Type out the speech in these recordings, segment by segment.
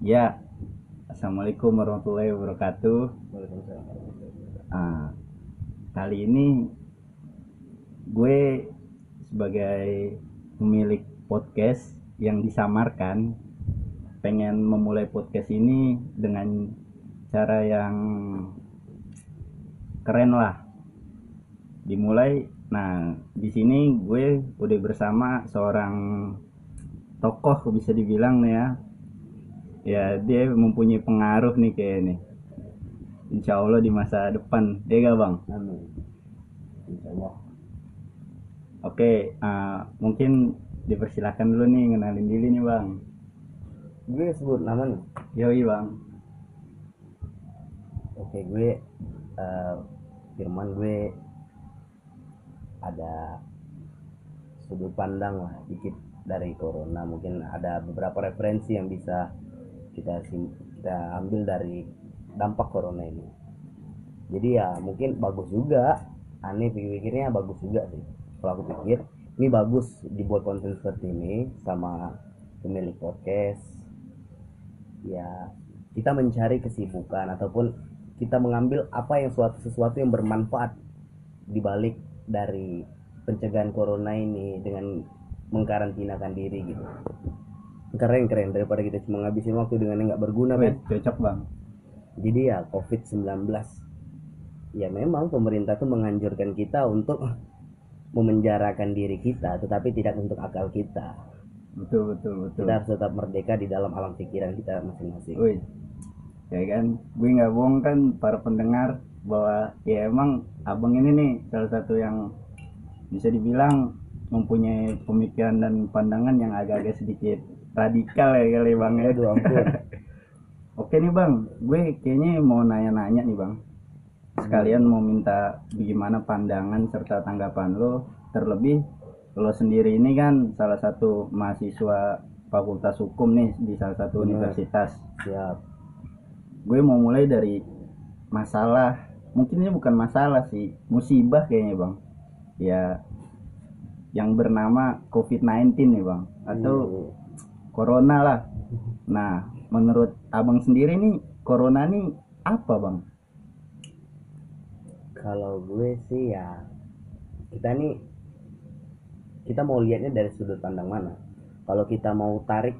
Ya, assalamualaikum warahmatullahi wabarakatuh. Ah, kali ini gue sebagai pemilik podcast yang disamarkan pengen memulai podcast ini dengan cara yang keren lah. Dimulai, nah di sini gue udah bersama seorang tokoh bisa dibilang nih ya. Ya dia mempunyai pengaruh nih kayak nih. Insya Allah di masa depan, ya gak bang? Amin. Insya Allah. Oke, ah, mungkin dipersilakan dulu nih ngenalin diri nih bang. Gue sebut nama nih. Yoi bang. Oke, gue eh, Firman gue ada sudut pandang lah dikit dari corona. Mungkin ada beberapa referensi yang bisa kita kita ambil dari dampak corona ini. Jadi ya mungkin bagus juga. Aneh pikir-pikirnya bagus juga sih. Kalau aku pikir ini bagus dibuat konten seperti ini sama pemilik podcast. Ya kita mencari kesibukan ataupun kita mengambil apa yang suatu sesuatu yang bermanfaat dibalik dari pencegahan corona ini dengan mengkarantinakan diri gitu keren keren daripada kita cuma ngabisin waktu dengan yang nggak berguna Wih, kan cocok bang. jadi ya covid 19 ya memang pemerintah tuh menganjurkan kita untuk memenjarakan diri kita tetapi tidak untuk akal kita. Betul betul betul. kita harus tetap merdeka di dalam alam pikiran kita masing-masing. Wih, ya kan, gue nggak bohong kan para pendengar bahwa ya emang abang ini nih salah satu yang bisa dibilang mempunyai pemikiran dan pandangan yang agak-agak sedikit radikal ya kali bang ya. aduh ampun Oke nih bang, gue kayaknya mau nanya-nanya nih bang. Sekalian mau minta bagaimana pandangan serta tanggapan lo, terlebih lo sendiri ini kan salah satu mahasiswa fakultas hukum nih di salah satu Benar. universitas. siap Gue mau mulai dari masalah, mungkin ini bukan masalah sih, musibah kayaknya bang. Ya, yang bernama COVID-19 nih bang, atau Iya. Corona lah. Nah, menurut abang sendiri nih, corona nih apa bang? Kalau gue sih ya kita nih kita mau lihatnya dari sudut pandang mana. Kalau kita mau tarik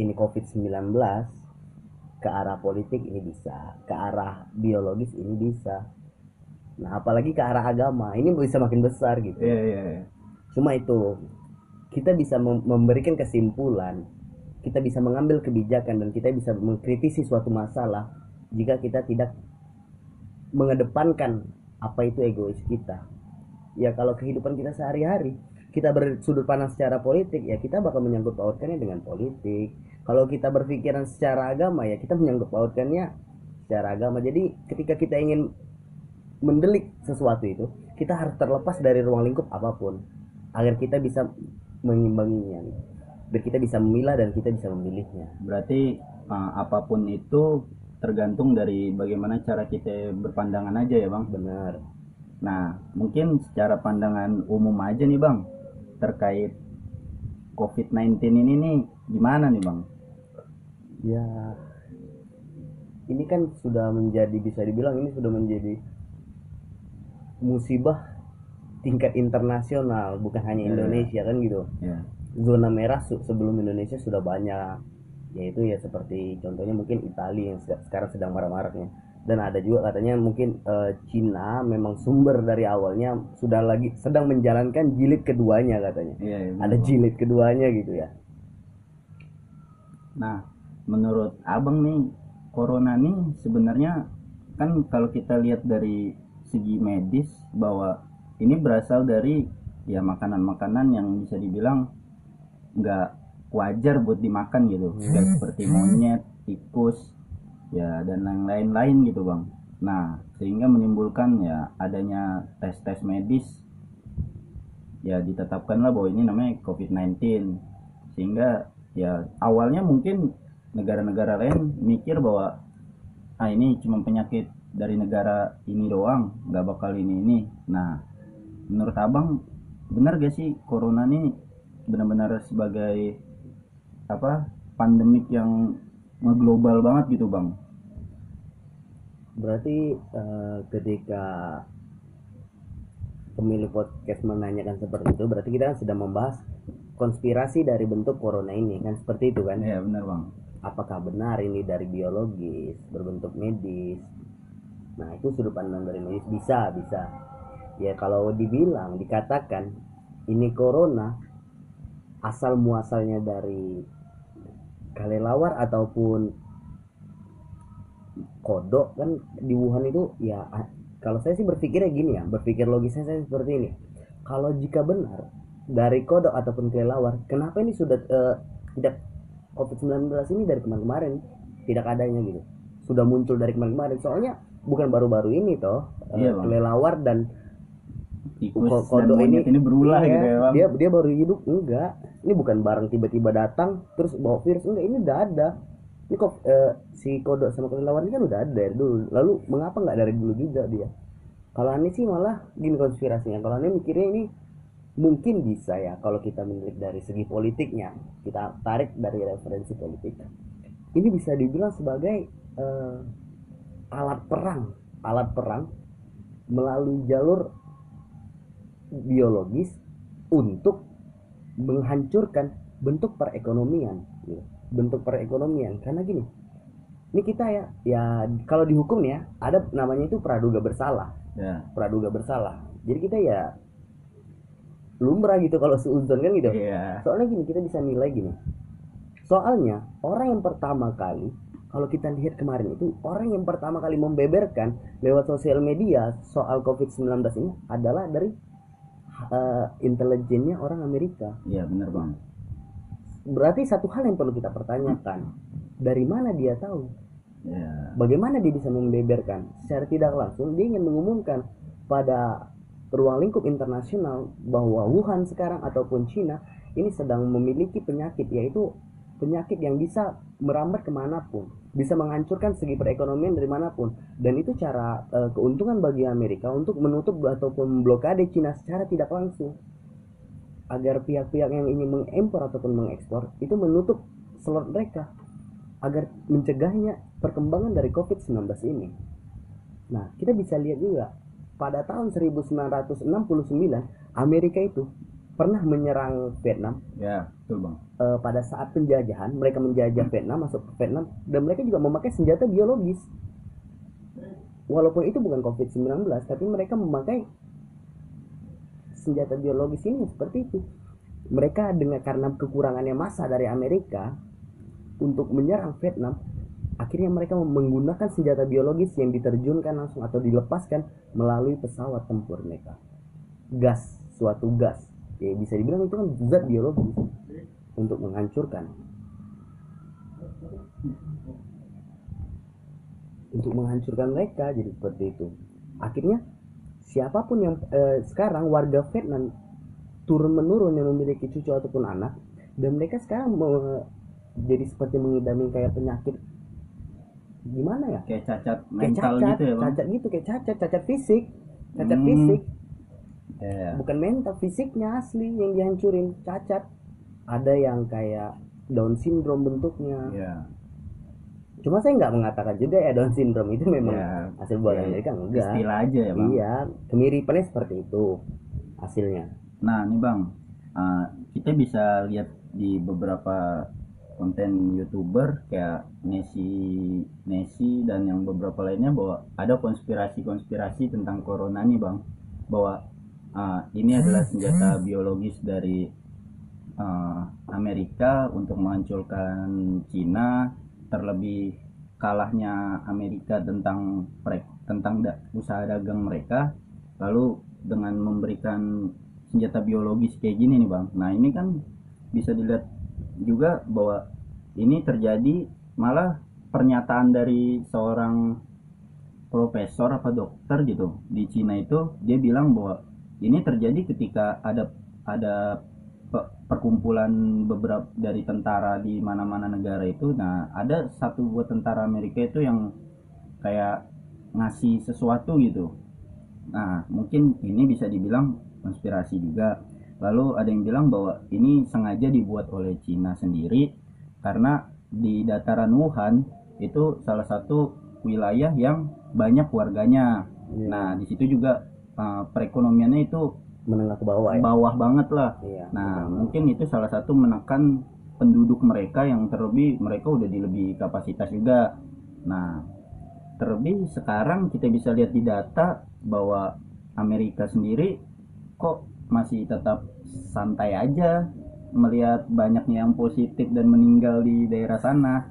ini COVID-19 ke arah politik ini bisa, ke arah biologis ini bisa. Nah, apalagi ke arah agama, ini bisa makin besar gitu. Iya iya. iya. Cuma itu kita bisa mem- memberikan kesimpulan, kita bisa mengambil kebijakan dan kita bisa mengkritisi suatu masalah jika kita tidak mengedepankan apa itu egois kita. Ya kalau kehidupan kita sehari-hari kita bersudut pandang secara politik ya kita bakal menyangkut pautkannya dengan politik. Kalau kita berpikiran secara agama ya kita menyangkut pautkannya secara agama. Jadi ketika kita ingin mendelik sesuatu itu kita harus terlepas dari ruang lingkup apa pun agar kita bisa mengimbanginya biar kita bisa memilah dan kita bisa memilihnya Berarti uh, apa pun itu tergantung dari bagaimana cara kita berpandangan aja ya bang. benar Nah, mungkin secara pandangan umum aja nih bang terkait COVID-19 ini nih gimana nih bang? ya ini kan sudah menjadi bisa dibilang ini sudah menjadi musibah tingkat internasional bukan hanya Ya. Indonesia kan gitu Ya. zona merah se- sebelum Indonesia sudah banyak yaitu ya seperti contohnya mungkin Italia yang se- sekarang sedang marah-marahnya dan ada juga katanya mungkin eh, Cina memang sumber dari awalnya sudah lagi sedang menjalankan jilid keduanya katanya Iya, iya, ada bener, Bang. jilid keduanya gitu ya Nah, menurut abang nih, corona nih sebenarnya kan kalau kita lihat dari segi medis bahwa ini berasal dari ya makanan-makanan yang bisa dibilang nggak wajar buat dimakan gitu, kayak seperti monyet, tikus, ya dan yang lain-lain gitu bang. Nah, sehingga menimbulkan ya adanya tes-tes medis. Ya ditetapkanlah bahwa ini namanya COVID-19 sehingga ya awalnya mungkin negara-negara lain mikir bahwa ah ini cuma penyakit dari negara ini doang nggak bakal ini ini nah menurut abang benar gak sih corona ini benar-benar sebagai apa pandemik yang ngeglobal banget gitu bang? Berarti eh, ketika pemilik podcast menanyakan seperti itu berarti kita kan sedang membahas konspirasi dari bentuk corona ini kan? Seperti itu kan? Iya benar bang. Apakah benar ini dari biologis berbentuk medis? Nah itu sudut pandang dari medis. Bisa bisa ya kalau dibilang dikatakan ini corona asal muasalnya dari kelelawar ataupun kodok kan di Wuhan itu ya kalau saya sih berpikirnya gini ya berpikir logisnya saya seperti ini. Kalau jika benar dari kodok ataupun kelelawar kenapa ini sudah eh, tidak COVID-19 ini dari kemarin-kemarin tidak adanya gitu? Sudah muncul dari kemarin-kemarin soalnya bukan baru-baru ini toh eh, Iya, kelelawar dan tikus kodok monyet ini, berulah Iya, gitu ya bang. Dia dia baru hidup. Enggak. Ini bukan barang tiba-tiba datang terus bawa virus. Enggak ini udah ada. Ini kok eh, si kodok sama kelelawar ini kan udah ada dari dulu. Lalu mengapa nggak dari dulu juga dia? Kalau aneh sih malah gini konspirasinya. Kalau aneh mikirnya ini mungkin bisa ya kalau kita menilik dari segi politiknya. Kita tarik dari referensi politik. Ini bisa dibilang sebagai eh, alat perang. Alat perang melalui jalur biologis untuk menghancurkan bentuk perekonomian gitu. bentuk perekonomian. Karena gini ini kita ya ya kalau dihukum ya ada namanya itu praduga bersalah. Ya. Praduga bersalah. Jadi kita ya lumrah gitu kalau seuzon kan gitu. Iya. Soalnya gini kita bisa nilai gini. Soalnya orang yang pertama kali kalau kita lihat kemarin itu orang yang pertama kali membeberkan lewat sosial media soal COVID-19 ini adalah dari eh, intelijennya orang Amerika. Iya benar bang. Berarti satu hal yang perlu kita pertanyakan. Dari mana dia tahu? Ya bagaimana dia bisa membeberkan? Secara tidak langsung dia ingin mengumumkan pada ruang lingkup internasional bahwa Wuhan sekarang ataupun Cina ini sedang memiliki penyakit yaitu penyakit yang bisa merambat ke mana pun bisa menghancurkan segi perekonomian dari mana pun dan itu cara eh, keuntungan bagi Amerika untuk menutup ataupun blokade Cina secara tidak langsung agar pihak-pihak yang ingin mengimpor ataupun mengekspor itu menutup slot mereka agar mencegahnya perkembangan dari COVID-19 ini. Nah, kita bisa lihat juga pada tahun 1969 Amerika itu pernah menyerang Vietnam. Ya betul bang. Eh, pada saat penjajahan mereka menjajah Vietnam masuk ke Vietnam dan mereka juga memakai senjata biologis. Walaupun itu bukan COVID-19 tapi mereka memakai senjata biologis ini seperti itu. Mereka dengan karena kekurangannya massa dari Amerika untuk menyerang Vietnam akhirnya mereka menggunakan senjata biologis yang diterjunkan langsung atau dilepaskan melalui pesawat tempur mereka. Gas suatu gas ya bisa dibilang itu kan zat biologis untuk menghancurkan. Untuk menghancurkan mereka jadi seperti itu. Akhirnya siapa pun yang eh, sekarang warga Vietnam turun menurun yang memiliki cucu ataupun anak dan mereka sekarang me- jadi seperti mengidami kayak penyakit gimana ya? Kayak cacat kayak mental cacat gitu ya bang? cacat gitu kayak cacat cacat fisik cacat Hmm. fisik ya bukan mental fisiknya asli yang dihancurin cacat. Ada yang kayak Down syndrome bentuknya. Ya cuma saya nggak mengatakan juga ya Down syndrome itu memang ya hasil buatan ya, Amerika enggak. Istilah aja ya bang. Iya kemiripannya seperti itu hasilnya. Nah, nih Bang, uh, kita bisa lihat di beberapa konten YouTuber kayak Nesi Nesi dan yang beberapa lainnya bahwa ada konspirasi-konspirasi tentang corona nih, Bang. Bahwa uh, ini adalah senjata biologis dari uh, Amerika untuk menghancurkan Cina, terlebih kalahnya Amerika tentang tentang da- usaha dagang mereka. Lalu dengan memberikan senjata biologis kayak gini nih bang. Nah ini kan bisa dilihat juga bahwa ini terjadi malah pernyataan dari seorang profesor apa dokter gitu di Cina itu. Dia bilang bahwa ini terjadi ketika ada ada pe- perkumpulan beberapa dari tentara di mana-mana negara itu nah ada satu buat tentara Amerika itu yang kayak ngasih sesuatu gitu nah mungkin ini bisa dibilang konspirasi juga lalu ada yang bilang bahwa ini sengaja dibuat oleh Cina sendiri karena di dataran Wuhan itu salah satu wilayah yang banyak warganya. Iya. Nah, di situ juga uh, perekonomiannya itu menengah ke bawah ya bawah banget lah. iya Nah, mungkin itu salah satu menekan penduduk mereka yang terlebih mereka udah di lebih kapasitas juga. Nah, terlebih sekarang kita bisa lihat di data bahwa Amerika sendiri kok masih tetap santai aja melihat banyaknya yang positif dan meninggal di daerah sana.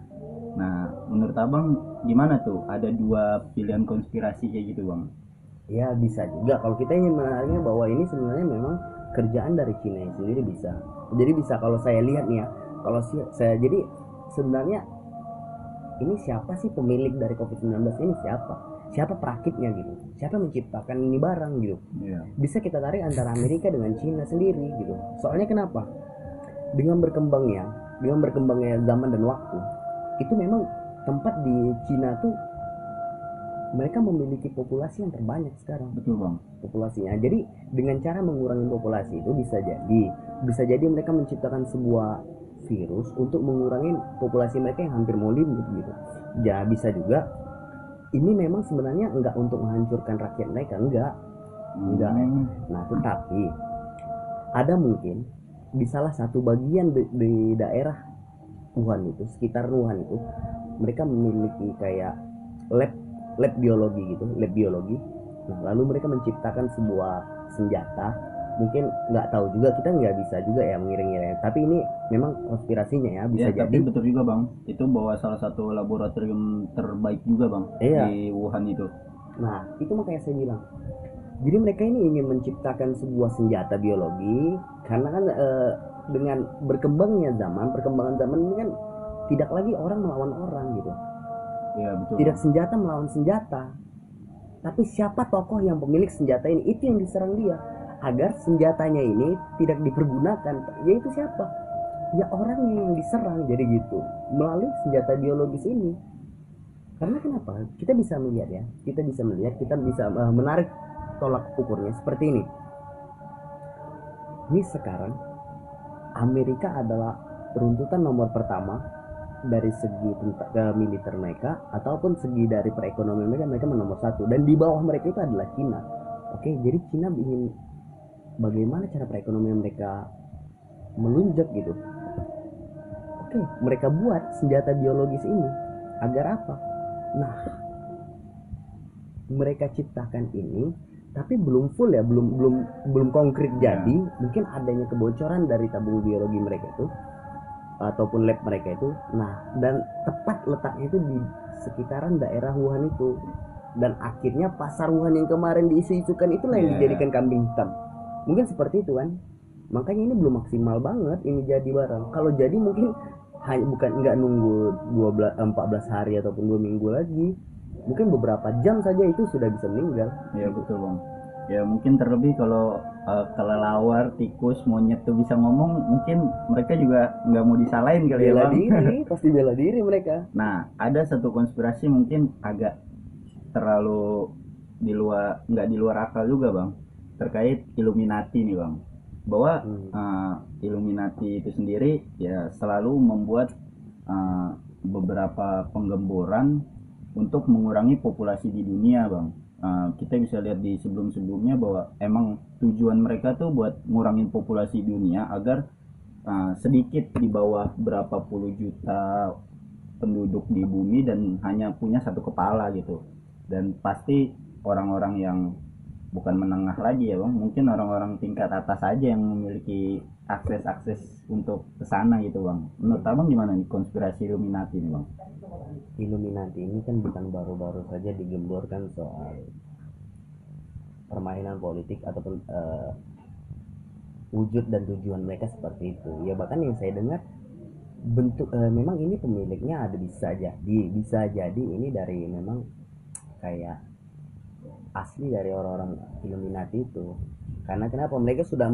Nah, menurut Abang gimana tuh? Ada dua pilihan konspirasi kayak gitu, Bang. Ya bisa juga kalau kita ingin menariknya bahwa ini sebenarnya memang kerjaan dari Cina sendiri bisa jadi bisa kalau saya lihat nih ya kalau saya jadi sebenarnya ini siapa sih pemilik dari COVID-19 ini siapa siapa perakitnya gitu siapa menciptakan ini barang gitu Iya. bisa kita tarik antara Amerika dengan Cina sendiri gitu. Soalnya kenapa? Dengan berkembangnya, dengan berkembangnya zaman dan waktu, itu memang tempat di Cina tuh mereka memiliki populasi yang terbanyak sekarang Betul, Bang. populasinya. Jadi dengan cara mengurangi populasi itu bisa jadi, bisa jadi mereka menciptakan sebuah virus untuk mengurangi populasi mereka yang hampir mau limit gitu. Ya bisa juga ini memang sebenarnya enggak untuk menghancurkan rakyat mereka, enggak. Enggak. Hmm. Nah, tetapi ada mungkin di salah satu bagian di, di daerah Wuhan itu, sekitar Wuhan itu, mereka memiliki kayak lab lab biologi gitu, lab biologi. Nah, lalu mereka menciptakan sebuah senjata. Mungkin nggak tahu juga kita nggak bisa juga ya mengiring-iring. Tapi ini memang konspirasinya ya bisa Ya, jadi. tapi betul juga bang. Itu bawa salah satu laboratorium terbaik juga bang Iya. di Wuhan itu. Nah, itu makanya saya bilang. Jadi mereka ini ingin menciptakan sebuah senjata biologi karena kan eh, dengan berkembangnya zaman, perkembangan zaman ini kan tidak lagi orang melawan orang gitu. Iya betul. Tidak senjata melawan senjata. Tapi siapa tokoh yang pemilik senjata ini? Itu yang diserang dia. Agar senjatanya ini tidak dipergunakan. Yaitu siapa? Ya orangnya yang diserang jadi gitu. Melalui senjata biologis ini. Karena kenapa? Kita bisa melihat ya. Kita bisa melihat, kita bisa eh, menarik tolak ukurnya seperti ini. Ini sekarang Amerika adalah runtutan nomor pertama dari segi tenta- ke militer mereka ataupun segi dari perekonomian mereka mereka nomor satu. Dan di bawah mereka itu adalah Cina oke jadi Cina ingin bagaimana cara perekonomian mereka melunjak gitu. Oke mereka buat senjata biologis ini agar apa? Nah mereka ciptakan ini tapi belum full ya belum belum belum konkret jadi. Mungkin adanya kebocoran dari tabung biologi mereka itu ataupun lab mereka itu nah dan tepat letaknya itu di sekitaran daerah Wuhan itu. Dan akhirnya pasar Wuhan yang kemarin diisu-isukan itulah yang Iya. dijadikan kambing hitam. Mungkin seperti itu kan? Makanya ini belum maksimal banget ini jadi barang. Kalau jadi mungkin hanya bukan nggak nunggu 12 14 hari ataupun dua minggu lagi. Mungkin beberapa jam saja itu sudah bisa meninggal. Iya betul bang. Ya mungkin terlebih kalau uh, kelelawar, tikus, monyet tuh bisa ngomong, mungkin mereka juga nggak mau disalahin kali ya bela bang. diri pasti bela diri mereka Nah, ada satu konspirasi mungkin agak terlalu di luar nggak di luar akal juga bang terkait Illuminati nih bang bahwa Hmm. uh, Illuminati itu sendiri ya selalu membuat uh, beberapa penggemboran untuk mengurangi populasi di dunia bang Uh, kita bisa lihat di sebelum-sebelumnya bahwa emang tujuan mereka tuh buat ngurangin populasi dunia agar uh, sedikit di bawah berapa puluh juta penduduk di bumi dan hanya punya satu kepala gitu. Dan pasti orang-orang yang bukan menengah lagi ya bang. Mungkin orang-orang tingkat atas aja yang memiliki akses-akses untuk ke sana gitu bang menurut abang gimana nih konspirasi Illuminati nih bang Illuminati ini kan bukan baru-baru saja digemborkan soal permainan politik ataupun eh, wujud dan tujuan mereka seperti itu. Ya bahkan yang saya dengar bentuk eh, memang ini pemiliknya ada bisa jadi bisa jadi ini dari memang kayak asli dari orang-orang Illuminati itu. Karena kenapa mereka sudah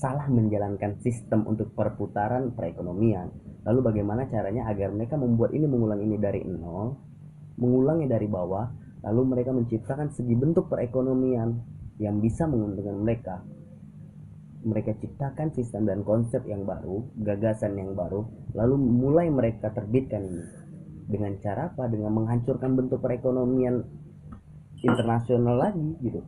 salah menjalankan sistem untuk perputaran perekonomian. Lalu bagaimana caranya agar mereka membuat ini mengulang ini dari nol, mengulangnya dari bawah, lalu mereka menciptakan segi bentuk perekonomian yang bisa menguntungkan mereka. mereka ciptakan sistem dan konsep yang baru, gagasan yang baru, lalu mulai mereka terbitkan ini dengan cara apa? Dengan menghancurkan bentuk perekonomian internasional lagi gitu.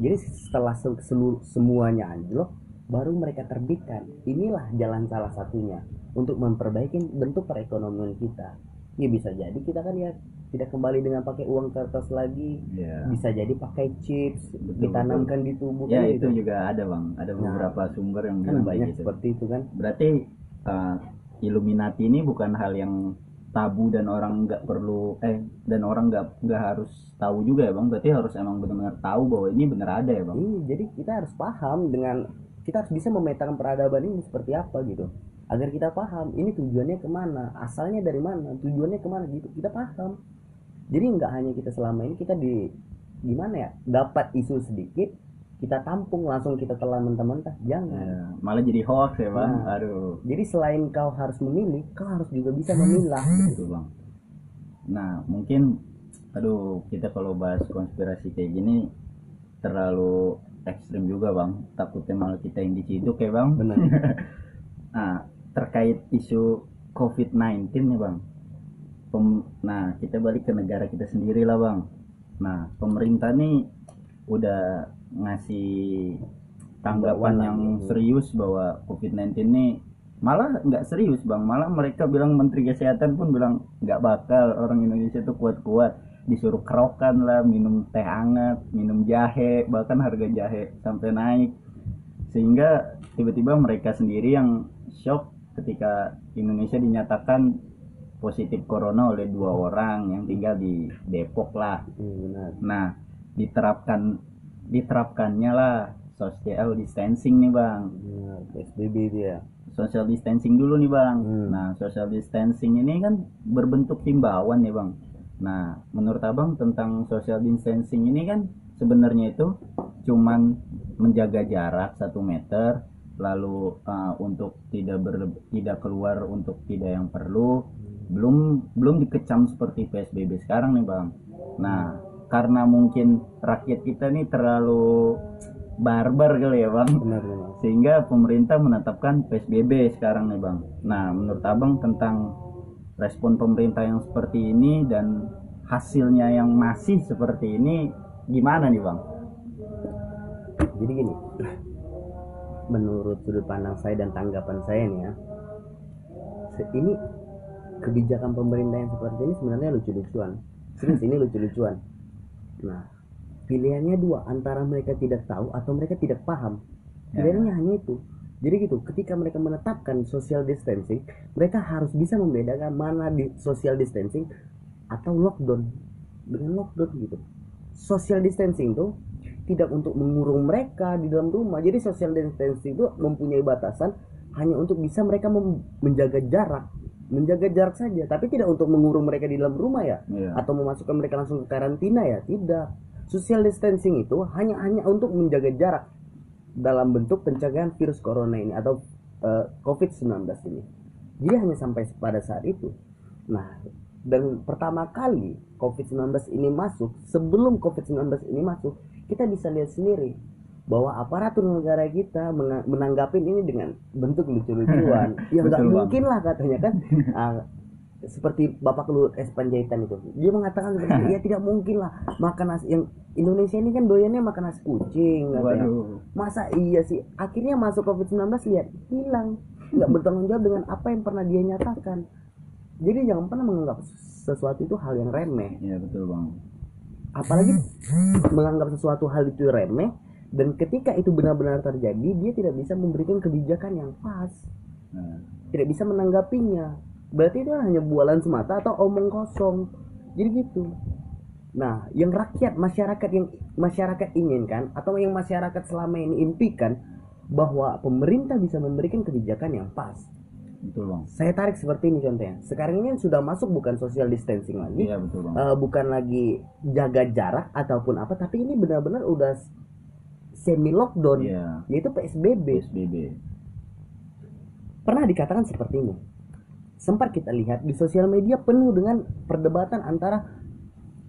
Jadi setelah seluruh semuanya anjlok, baru mereka terbitkan. Inilah jalan salah satunya untuk memperbaiki bentuk perekonomian kita. Ya bisa jadi kita kan ya tidak kembali dengan pakai uang kertas lagi yeah. bisa jadi pakai chips betul, ditanamkan betul. di tubuh ya itu gitu. juga ada bang ada nah, beberapa sumber yang kan banyak gitu. seperti itu kan berarti uh, Illuminati ini bukan hal yang tabu dan orang nggak perlu eh dan orang nggak nggak harus tahu juga ya bang berarti harus emang benar-benar tahu bahwa ini benar ada ya bang iya jadi kita harus paham dengan kita harus bisa memetakan peradaban ini seperti apa gitu. Agar kita paham ini tujuannya ke mana asalnya dari mana tujuannya ke mana gitu. Kita paham. Jadi nggak hanya kita selama ini kita di gimana ya dapat isu sedikit kita tampung langsung kita telan mentah-mentah jangan. Ya, malah jadi hoax ya bang. Nah, aduh. jadi selain kau harus memilih kau harus juga bisa memilah. Gitu bang. Nah mungkin aduh kita kalau bahas konspirasi kayak gini terlalu ekstrim juga bang. Takutnya malah kita yang diciduk ya bang. Benar. Nah terkait isu COVID-19 nih bang. Pem, nah kita balik ke negara kita sendiri lah bang. Nah pemerintah nih udah ngasih tanggapan yang serius bahwa COVID-19 ini malah nggak serius bang. Malah mereka bilang menteri kesehatan pun bilang nggak bakal orang Indonesia tuh kuat-kuat disuruh kerokan lah minum teh hangat minum jahe bahkan harga jahe sampai naik sehingga tiba-tiba mereka sendiri yang shock ketika Indonesia dinyatakan positif corona oleh dua orang yang tinggal di Depok lah. Hmm, Nah, diterapkan diterapkannya lah social distancing nih bang. Benar, PSBB dia. Social distancing dulu nih bang. Hmm. Nah, social distancing ini kan berbentuk himbauan nih bang. Nah, menurut abang tentang social distancing ini kan sebenarnya itu cuman menjaga jarak satu meter lalu uh, untuk tidak ber, tidak keluar untuk tidak yang perlu. Belum belum dikecam seperti PSBB sekarang nih bang. Nah karena mungkin rakyat kita nih terlalu barbar kali ya bang. Benar, benar. sehingga pemerintah menetapkan PSBB sekarang nih bang. Nah menurut abang tentang respon pemerintah yang seperti ini dan hasilnya yang masih seperti ini gimana nih bang jadi gini menurut sudut pandang saya dan tanggapan saya nih ya ini kebijakan pemerintah yang seperti ini sebenarnya lucu-lucuan serius ini lucu-lucuan nah pilihannya dua antara mereka tidak tahu atau mereka tidak paham ya. pilihannya ya. hanya itu jadi gitu ketika mereka menetapkan social distancing mereka harus bisa membedakan mana di social distancing atau lockdown. Dengan lockdown gitu. Social distancing itu tidak untuk mengurung mereka di dalam rumah. Jadi social distancing itu mempunyai batasan hanya untuk bisa mereka menjaga jarak. Menjaga jarak saja tapi tidak untuk mengurung mereka di dalam rumah ya. Yeah. atau memasukkan mereka langsung ke karantina ya tidak. Social distancing itu hanya hanya untuk menjaga jarak dalam bentuk pencegahan virus corona ini atau uh, eh, covid-19 ini. Jadi hanya sampai pada saat itu. Nah dan pertama kali covid-19 ini masuk sebelum covid-19 ini masuk kita bisa lihat sendiri bahwa aparatur negara kita menanggapi ini dengan bentuk lucu-lucuan. Ya nggak mungkin lah katanya kan. Uh, seperti bapak luhut es panjaitan itu. Dia mengatakan seperti ya tidak mungkin lah makan nasi yang Indonesia ini kan doyannya makan nasi kucing katanya. Masa iya sih? Akhirnya masuk covid 19 lihat hilang. Nggak bertanggung jawab dengan apa yang pernah dia nyatakan. Jadi jangan pernah menganggap sesuatu itu hal yang remeh. Ya betul bang. Apalagi menganggap sesuatu hal itu remeh dan ketika itu benar-benar terjadi dia tidak bisa memberikan kebijakan yang pas. Hmm. tidak bisa menanggapinya berarti itu hanya bualan semata atau omong kosong jadi gitu nah yang rakyat masyarakat yang masyarakat inginkan atau yang masyarakat selama ini impikan bahwa pemerintah bisa memberikan kebijakan yang pas betul bang saya tarik seperti ini contohnya sekarang ini sudah masuk bukan social distancing lagi iya, betul bang. Uh, bukan lagi jaga jarak ataupun apa tapi ini benar-benar udah semi lockdown yeah. yaitu PSBB. PSBB. Pernah dikatakan seperti ini. Sempat kita lihat di sosial media penuh dengan perdebatan antara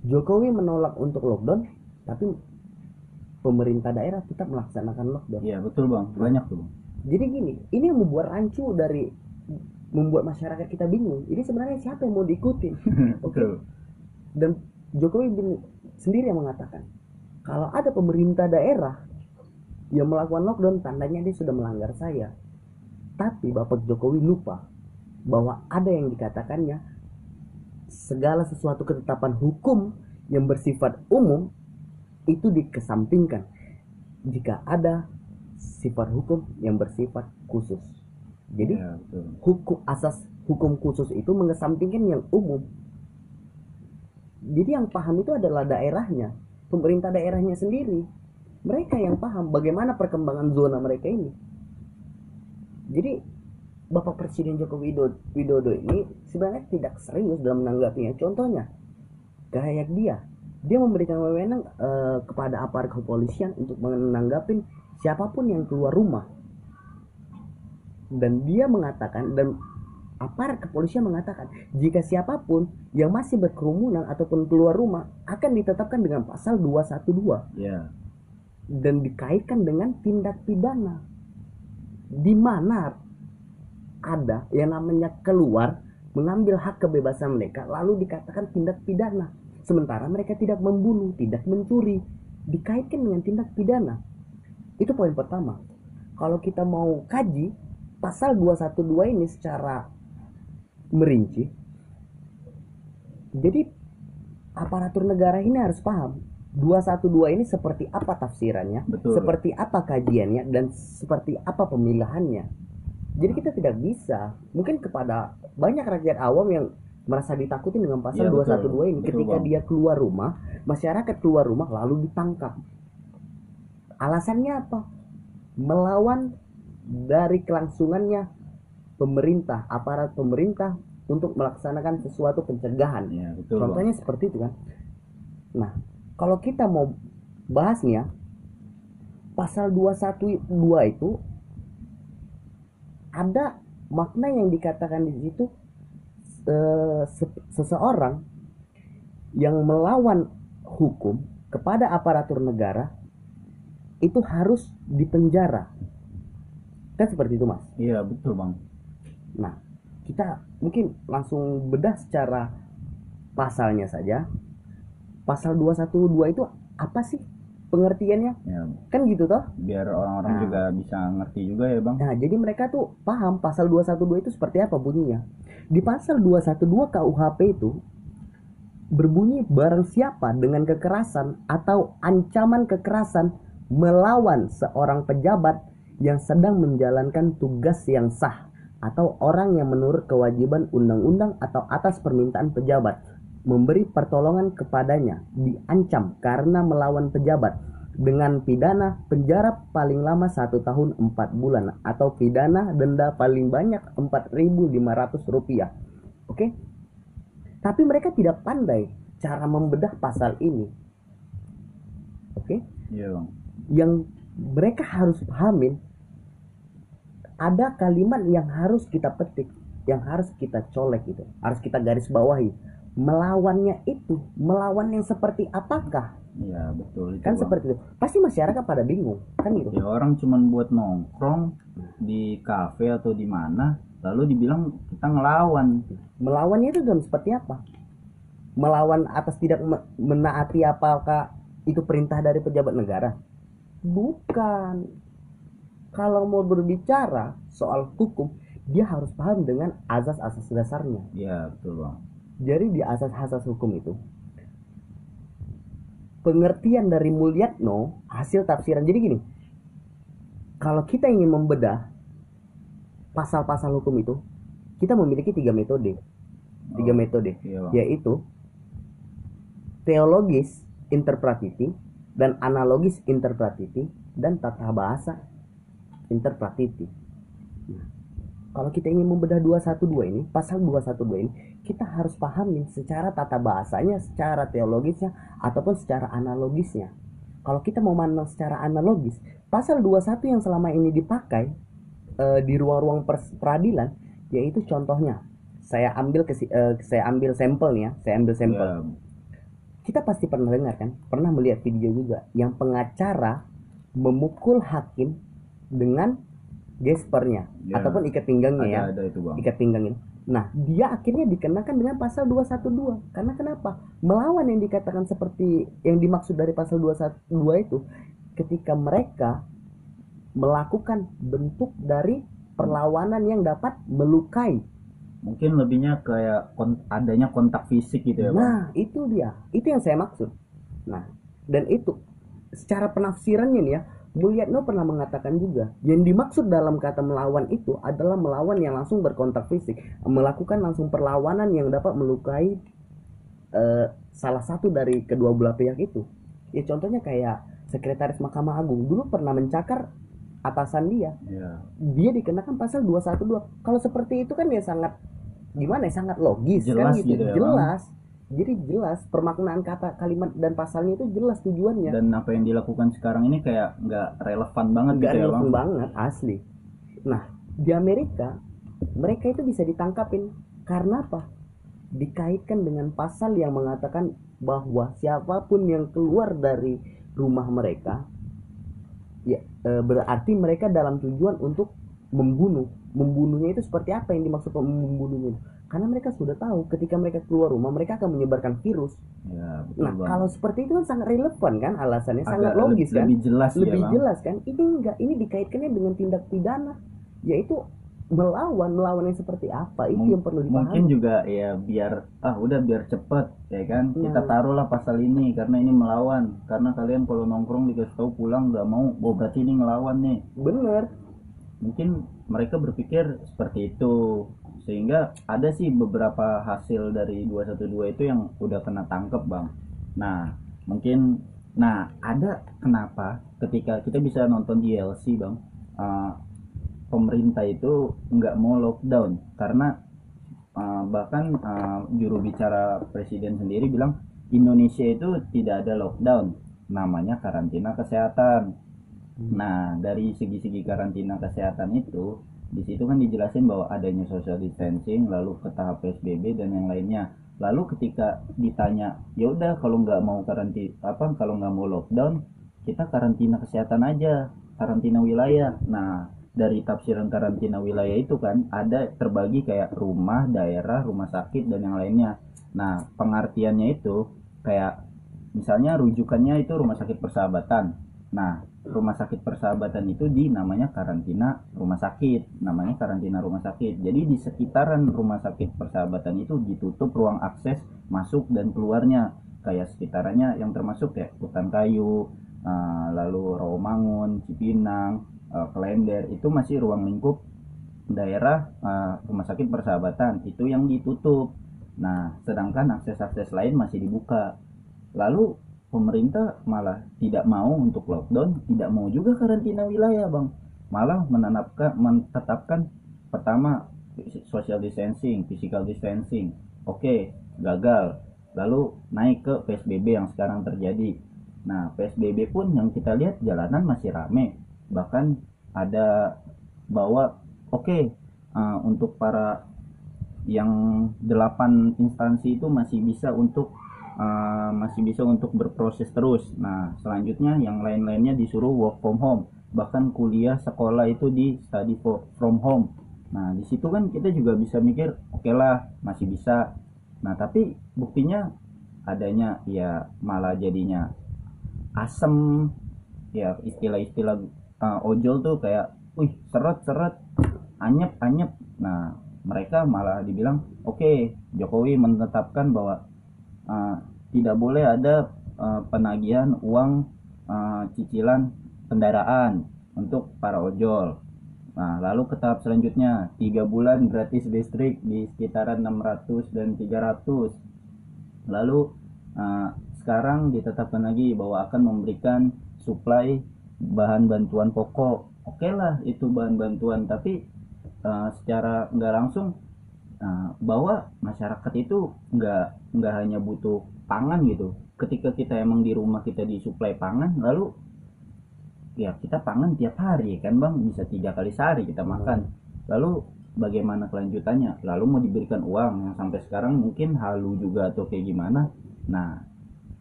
Jokowi menolak untuk lockdown tapi pemerintah daerah tetap melaksanakan lockdown. Iya betul bang, banyak tuh. Bang. Jadi gini, ini yang membuat rancu dari membuat masyarakat kita bingung. Ini sebenarnya siapa yang mau diikutin? Oke. Betul. Dan Jokowi sendiri yang mengatakan kalau ada pemerintah daerah yang melakukan lockdown tandanya dia sudah melanggar saya. Tapi Bapak Jokowi lupa bahwa ada yang dikatakannya segala sesuatu ketetapan hukum yang bersifat umum itu dikesampingkan jika ada sifat hukum yang bersifat khusus. Jadi betul. hukum asas hukum khusus itu mengesampingkan yang umum. Jadi yang paham itu adalah daerahnya, pemerintah daerahnya sendiri. Mereka yang paham bagaimana perkembangan zona mereka ini. Jadi Bapak Presiden Joko Widodo, Widodo ini sebenarnya tidak serius dalam menanggapinya. Contohnya, kayak dia, dia memberikan wewenang eh, kepada aparat kepolisian untuk menanggapin siapa pun yang keluar rumah dan dia mengatakan dan aparat kepolisian mengatakan jika siapa pun yang masih berkerumunan ataupun keluar rumah akan ditetapkan dengan pasal 212 Iya. dan dikaitkan dengan tindak pidana di mana ada yang namanya keluar mengambil hak kebebasan mereka lalu dikatakan tindak pidana. Sementara mereka tidak membunuh tidak mencuri dikaitkan dengan tindak pidana. Itu poin pertama. Kalau kita mau kaji pasal 212 ini secara merinci. Jadi aparatur negara ini harus paham. 212 ini seperti apa tafsirannya Betul. seperti apa kajiannya dan seperti apa pemilahannya jadi kita tidak bisa mungkin kepada banyak rakyat awam yang merasa ditakuti dengan pasal betul. 212 ini Betul, ketika Bang. dia keluar rumah masyarakat keluar rumah lalu ditangkap alasannya apa melawan dari kelangsungannya pemerintah aparat pemerintah untuk melaksanakan sesuatu pencegahan Iya betul. Bang. Contohnya seperti itu kan. Nah, kalau kita mau bahasnya pasal 212 itu ada makna yang dikatakan di situ eh, se- seseorang yang melawan hukum kepada aparatur negara itu harus dipenjara. Kan seperti itu, Mas. Iya betul bang. Nah, kita mungkin langsung bedah secara pasalnya saja. Pasal 212 itu apa sih pengertiannya? Ya Kan gitu toh? biar orang-orang Nah. juga bisa ngerti juga ya bang. Nah, jadi mereka tuh paham pasal 212 itu seperti apa bunyinya. Di pasal 212 KUHP itu berbunyi barang siapa dengan kekerasan atau ancaman kekerasan melawan seorang pejabat yang sedang menjalankan tugas yang sah atau orang yang menurut kewajiban undang-undang atau atas permintaan pejabat memberi pertolongan kepadanya diancam karena melawan pejabat dengan pidana penjara paling lama satu tahun empat bulan atau pidana denda paling banyak 4.500 rupiah. Oke? Tapi mereka tidak pandai cara membedah pasal ini. Oke? Iya bang. yang mereka harus pahamin ada kalimat yang harus kita petik yang harus kita colek itu harus kita garis bawahi melawannya itu melawan yang seperti apakah? Iya betul itu kan bang. seperti itu. Pasti masyarakat pada bingung kan gitu? Ya orang cuman buat nongkrong di kafe atau di mana, lalu dibilang kita ngelawan. melawannya itu dalam seperti apa? Melawan atas tidak me- menaati apakah itu perintah dari pejabat negara? Bukan. Kalau mau berbicara soal hukum dia harus paham dengan azas-azas dasarnya. Iya betul bang. Jadi di asas-asas hukum itu pengertian dari Mulyatno hasil tafsiran jadi gini kalau kita ingin membedah pasal-pasal hukum itu kita memiliki tiga metode tiga Oh, metode Iya bang. yaitu teologis interpretatif dan analogis interpretatif dan tata bahasa interpretatif. Nah, kalau kita ingin membedah 212 ini, pasal 212 ini, kita harus pahamin secara tata bahasanya, secara teologisnya ataupun secara analogisnya. Kalau kita mau mandang secara analogis, pasal 21 yang selama ini dipakai eh, di ruang-ruang peradilan yaitu contohnya saya ambil kesi- eh, saya ambil sampel nih ya, saya ambil sampel Iya, kita pasti pernah dengar kan pernah melihat video juga yang pengacara memukul hakim dengan gespernya Ya. ataupun ikat pinggangnya ya ada ada itu bang ikat pinggangin. Nah, dia akhirnya dikenakan dengan pasal 212. Karena kenapa? Melawan yang dikatakan seperti yang dimaksud dari pasal 212 itu ketika mereka melakukan bentuk dari perlawanan yang dapat melukai. mungkin lebihnya kayak kon- adanya kontak fisik gitu ya bang Nah, itu dia. Itu yang saya maksud. Nah, dan itu secara penafsirannya nih ya, Mulyatno pernah mengatakan juga, yang dimaksud dalam kata melawan itu adalah melawan yang langsung berkontak fisik, melakukan langsung perlawanan yang dapat melukai eh, salah satu dari kedua belah pihak itu. Ya contohnya kayak sekretaris Mahkamah Agung dulu pernah mencakar atasan dia, ya dia dikenakan pasal 212. Kalau seperti itu kan ya sangat gimana ya sangat logis kan Jelas gitu, gitu ya, jelas. Jadi jelas permaknaan kata kalimat dan pasalnya itu jelas tujuannya. dan apa yang dilakukan sekarang ini kayak nggak relevan banget Nggak gitu ya relevan bang banget asli. Nah di Amerika mereka itu bisa ditangkapin karena apa? Dikaitkan dengan pasal yang mengatakan bahwa siapa pun yang keluar dari rumah mereka ya eh, berarti mereka dalam tujuan untuk membunuh. Membunuhnya itu seperti apa yang dimaksud membunuhnya? Karena mereka sudah tahu ketika mereka keluar rumah mereka akan menyebarkan virus. ya betul Nah, bang kalau seperti itu kan sangat relevan kan alasannya, Agak sangat logis kan? lebih jelas lebih ya bang. jelas kan? Ini enggak ini dikaitkannya dengan tindak pidana yaitu melawan melawan yang seperti apa? Itu yang perlu mungkin dipahami juga ya biar ah udah biar cepet ya kan? Kita Nah. taruhlah pasal ini karena ini melawan. Karena kalian kalau nongkrong dikasih tahu pulang nggak mau oh berarti ini ngelawan nih. Bener. Mungkin mereka berpikir seperti itu sehingga ada sih beberapa hasil dari 212 itu yang udah kena tangkep bang. Nah mungkin nah ada kenapa ketika kita bisa nonton ILC bang eh, pemerintah itu nggak mau lockdown? Karena eh, bahkan eh, juru bicara presiden sendiri bilang Indonesia itu tidak ada lockdown. Namanya karantina kesehatan Nah, dari segi-segi karantina kesehatan itu, di situ kan dijelasin bahwa adanya social distancing, lalu ke tahap PSBB dan yang lainnya. Lalu ketika ditanya, ya udah kalau nggak mau karantina apa kalau nggak mau lockdown, kita karantina kesehatan aja, karantina wilayah. Nah, dari tafsiran karantina wilayah itu kan ada terbagi kayak rumah, daerah, rumah sakit dan yang lainnya. Nah, pengertiannya itu kayak misalnya rujukannya itu rumah sakit persahabatan. Nah, rumah sakit persahabatan itu di namanya karantina rumah sakit. Namanya karantina rumah sakit. Jadi di sekitaran rumah sakit persahabatan itu ditutup ruang akses masuk dan keluarnya. Kayak sekitarannya yang termasuk kayak hutan kayu eh, lalu Rawamangun Cipinang eh, Klender. Itu masih ruang lingkup daerah eh, rumah sakit persahabatan. Itu yang ditutup. Nah sedangkan akses-akses lain masih dibuka. Lalu pemerintah malah tidak mau untuk lockdown, tidak mau juga karantina wilayah, Bang. Malah menetapkan menetapkan pertama social distancing, physical distancing. Oke, gagal. Lalu naik ke PSBB yang sekarang terjadi. Nah, PSBB pun yang kita lihat jalanan masih rame. Bahkan ada bahwa oke eh, untuk para yang delapan instansi itu masih bisa untuk uh, masih bisa untuk berproses terus. Nah, selanjutnya yang lain-lainnya disuruh work from home. Bahkan kuliah sekolah itu di study from home. Nah, di situ kan kita juga bisa mikir, oke lah, masih bisa. Nah, tapi buktinya adanya ya malah jadinya asem ya istilah-istilah uh, ojol tuh kayak, wih seret-seret, anyep-anyep. Nah, mereka malah dibilang, oke, Jokowi menetapkan bahwa uh, tidak boleh ada uh, penagihan uang uh, cicilan kendaraan untuk para ojol. Nah, lalu ke tahap selanjutnya, tiga bulan gratis listrik di sekitaran 600 dan 300. Lalu uh, sekarang ditetapkan lagi bahwa akan memberikan supply bahan bantuan pokok. Oke lah itu bahan bantuan, tapi uh, secara nggak langsung uh, bahwa masyarakat itu nggak nggak hanya butuh pangan gitu. Ketika kita emang di rumah kita disuplai pangan, lalu ya kita pangan tiap hari kan bang? Bisa tiga kali sehari kita makan. Lalu bagaimana kelanjutannya? Lalu mau diberikan uang. Yang sampai sekarang mungkin halu juga atau kayak gimana. Nah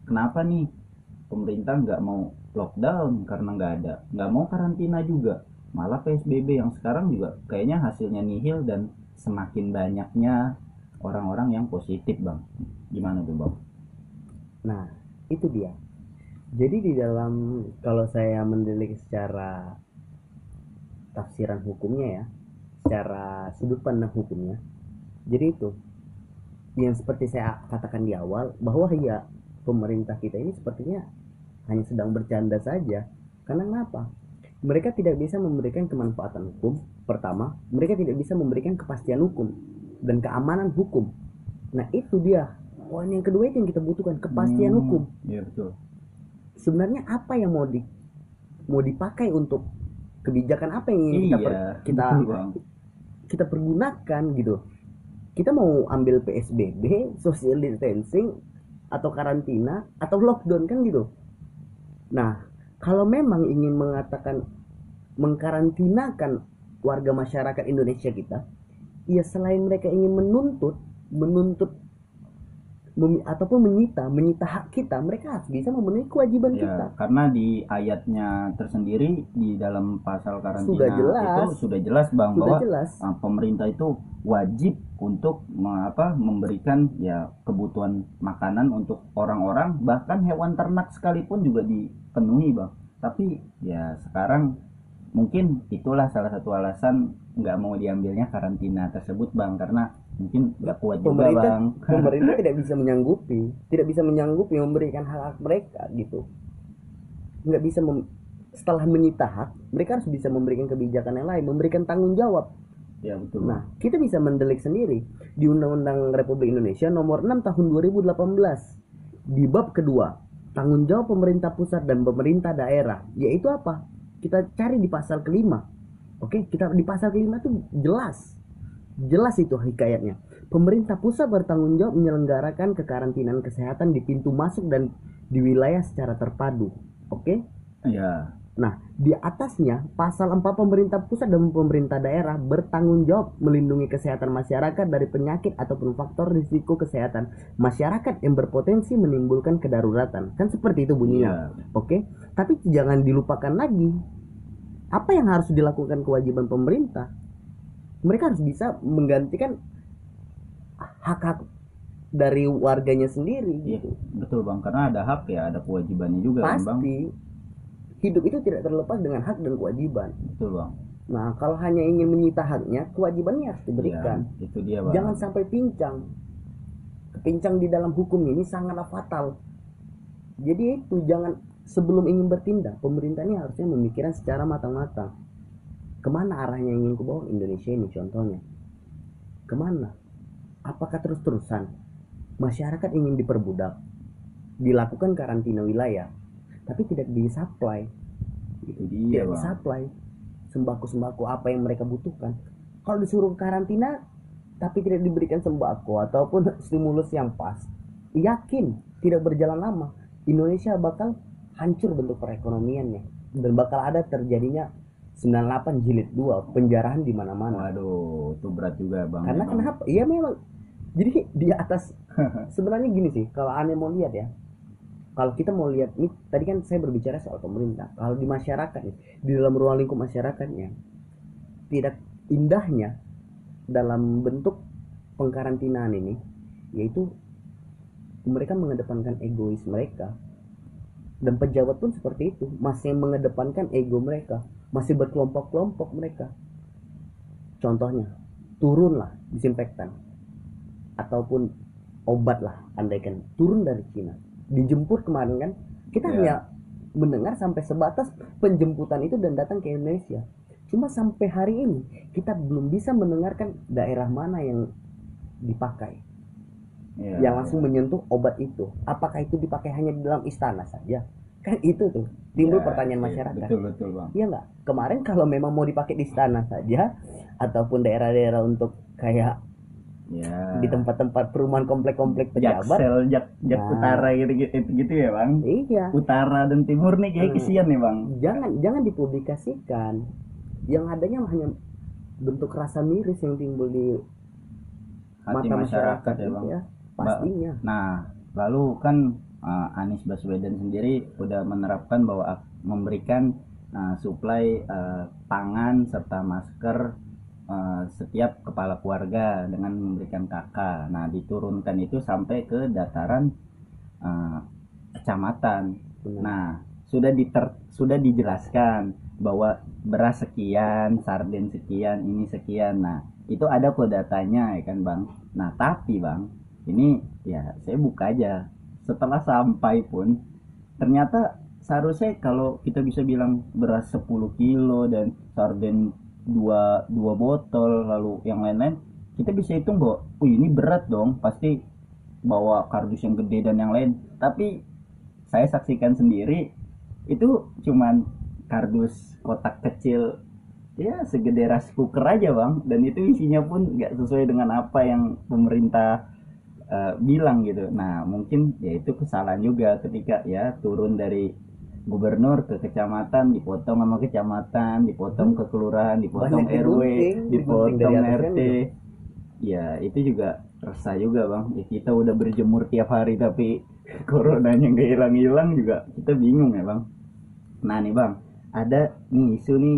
kenapa nih pemerintah nggak mau lockdown? Karena nggak ada nggak mau karantina juga. Malah psbb yang sekarang juga kayaknya hasilnya nihil dan semakin banyaknya orang-orang yang positif bang gimana tuh bang Nah, itu dia. Jadi di dalam kalau saya mendelik secara tafsiran hukumnya ya, secara sudut pandang hukumnya. Jadi itu yang seperti saya katakan di awal bahwa ya pemerintah kita ini sepertinya hanya sedang bercanda saja. Karena kenapa? Mereka tidak bisa memberikan kemanfaatan hukum. Pertama, mereka tidak bisa memberikan kepastian hukum dan keamanan hukum. Nah, itu dia. Poin yang kedua itu yang kita butuhkan kepastian Hmm, hukum. iya betul. Sebenarnya apa yang mau di mau dipakai untuk kebijakan apa yang ingin kita per- iya kita betul, bang. kita pergunakan gitu kita mau ambil PSBB social distancing atau karantina atau lockdown kan gitu nah kalau memang ingin mengatakan mengkarantinakan warga masyarakat Indonesia kita ya selain mereka ingin menuntut menuntut memi- ataupun menyita menyita hak kita mereka harus bisa memenuhi kewajiban kita. Ya, karena di ayatnya tersendiri di dalam pasal karantina Sudah jelas. itu sudah jelas bang sudah bahwa jelas. uh, pemerintah itu wajib untuk apa memberikan ya kebutuhan makanan untuk orang-orang bahkan hewan ternak sekalipun juga dipenuhi bang. Tapi ya sekarang mungkin itulah salah satu alasan nggak mau diambilnya karantina tersebut bang karena mungkin nggak kuat juga pemerintah bang. pemerintah tidak bisa menyanggupi tidak bisa menyanggupi memberikan hak hak mereka gitu. Nggak bisa mem- setelah menyita hak mereka harus bisa memberikan kebijakan yang lain memberikan tanggung jawab. Ya betul. Nah kita bisa mendelik sendiri di Undang-Undang Republik Indonesia nomor 6 tahun 2018 di bab kedua tanggung jawab pemerintah pusat dan pemerintah daerah yaitu apa kita cari di pasal kelima. Oke? Kita di pasal kelima itu jelas. Jelas itu hikayatnya. Pemerintah pusat bertanggung jawab menyelenggarakan kekarantinaan kesehatan di pintu masuk dan di wilayah secara terpadu. Oke? Ya Nah, di atasnya pasal 4 pemerintah pusat dan pemerintah daerah bertanggung jawab melindungi kesehatan masyarakat dari penyakit ataupun faktor risiko kesehatan masyarakat yang berpotensi menimbulkan kedaruratan. Kan seperti itu bunyinya. iya Oke. Tapi jangan dilupakan lagi apa yang harus dilakukan kewajiban pemerintah. Mereka harus bisa menggantikan hak-hak dari warganya sendiri Iya, gitu. betul bang karena ada hak ya ada kewajibannya juga kan bang Pasti hidup itu tidak terlepas dengan hak dan kewajiban. betul bang Nah, kalau hanya ingin menyita haknya, kewajibannya harus diberikan. Ya, itu dia bang Jangan sampai pincang. Kepincang di dalam hukum ini sangatlah fatal. Jadi itu jangan sebelum ingin bertindak, pemerintah ini harusnya memikirkan secara matang-matang. Ke mana arahnya ingin kubawa Indonesia ini contohnya? Ke mana? Apakah terus-terusan masyarakat ingin diperbudak, dilakukan karantina wilayah, tapi tidak disuplai itu dia tidak bang disuplai sembako-sembako apa yang mereka butuhkan. Kalau disuruh karantina tapi tidak diberikan sembako ataupun stimulus yang pas, yakin tidak berjalan lama. Indonesia bakal hancur bentuk perekonomiannya dan bakal ada terjadinya 98 jilid 2 penjarahan di mana-mana. waduh itu berat juga bang Karena memang. kenapa? Iya memang. Jadi di atas sebenarnya gini sih, kalau aneh mau lihat ya. Kalau kita mau lihat nih, tadi kan saya berbicara soal pemerintah. Kalau di masyarakat di dalam ruang lingkup masyarakatnya, tidak indahnya dalam bentuk pengkarantinaan ini, yaitu mereka mengedepankan egois mereka. Dan pejabat pun seperti itu, masih mengedepankan ego mereka, masih berkelompok-kelompok mereka. Contohnya, turunlah disinfektan ataupun obat lah andaikan turun dari Cina dijemput kemarin kan? Kita Ya. hanya mendengar sampai sebatas penjemputan itu dan datang ke Indonesia. Cuma sampai hari ini kita belum bisa mendengarkan daerah mana yang dipakai. Iya, yang langsung menyentuh obat itu. Apakah itu dipakai hanya di dalam istana saja? Kan itu tuh timbul Ya, pertanyaan iya, masyarakat. betul betul bang. Iya nggak? Kemarin kalau memang mau dipakai di istana saja ataupun daerah-daerah untuk kayak ya di tempat-tempat perumahan komplek-komplek pejabat. Jaksel jak jak Nah. utara gitu, gitu gitu ya bang Iya. utara dan timur nih kayak Hmm. kesian nih bang Jangan jangan dipublikasikan. Yang adanya hanya bentuk rasa miris yang timbul di hati mata masyarakat ya bang Iya, pastinya. nah lalu kan uh, Anies Baswedan sendiri udah menerapkan bahwa memberikan uh, suplai uh, pangan serta masker uh, setiap kepala keluarga dengan memberikan kakak. Nah, diturunkan itu sampai ke dataran uh, kecamatan. Nah, sudah diter sudah dijelaskan bahwa beras sekian, sarden sekian, ini sekian. Nah, itu ada kok datanya ya kan, Bang. Nah, tapi Bang, ini ya saya buka aja setelah sampai pun ternyata seharusnya kalau kita bisa bilang beras 10 kilo dan sarden dua dua botol lalu yang lain-lain kita bisa hitung bahwa oh ini berat dong pasti bawa kardus yang gede dan yang lain tapi saya saksikan sendiri itu cuman kardus kotak kecil ya segede rice cooker aja bang dan itu isinya pun nggak sesuai dengan apa yang pemerintah uh, bilang gitu. Nah mungkin ya itu kesalahan juga ketika ya turun dari gubernur ke kecamatan dipotong sama kecamatan dipotong ke kelurahan dipotong Banyak RW dipotong RT ya itu juga resah juga bang. Ya, kita udah berjemur tiap hari tapi coronanya nggak hilang-hilang juga. Kita bingung ya bang. Nah nih bang ada nih isu nih.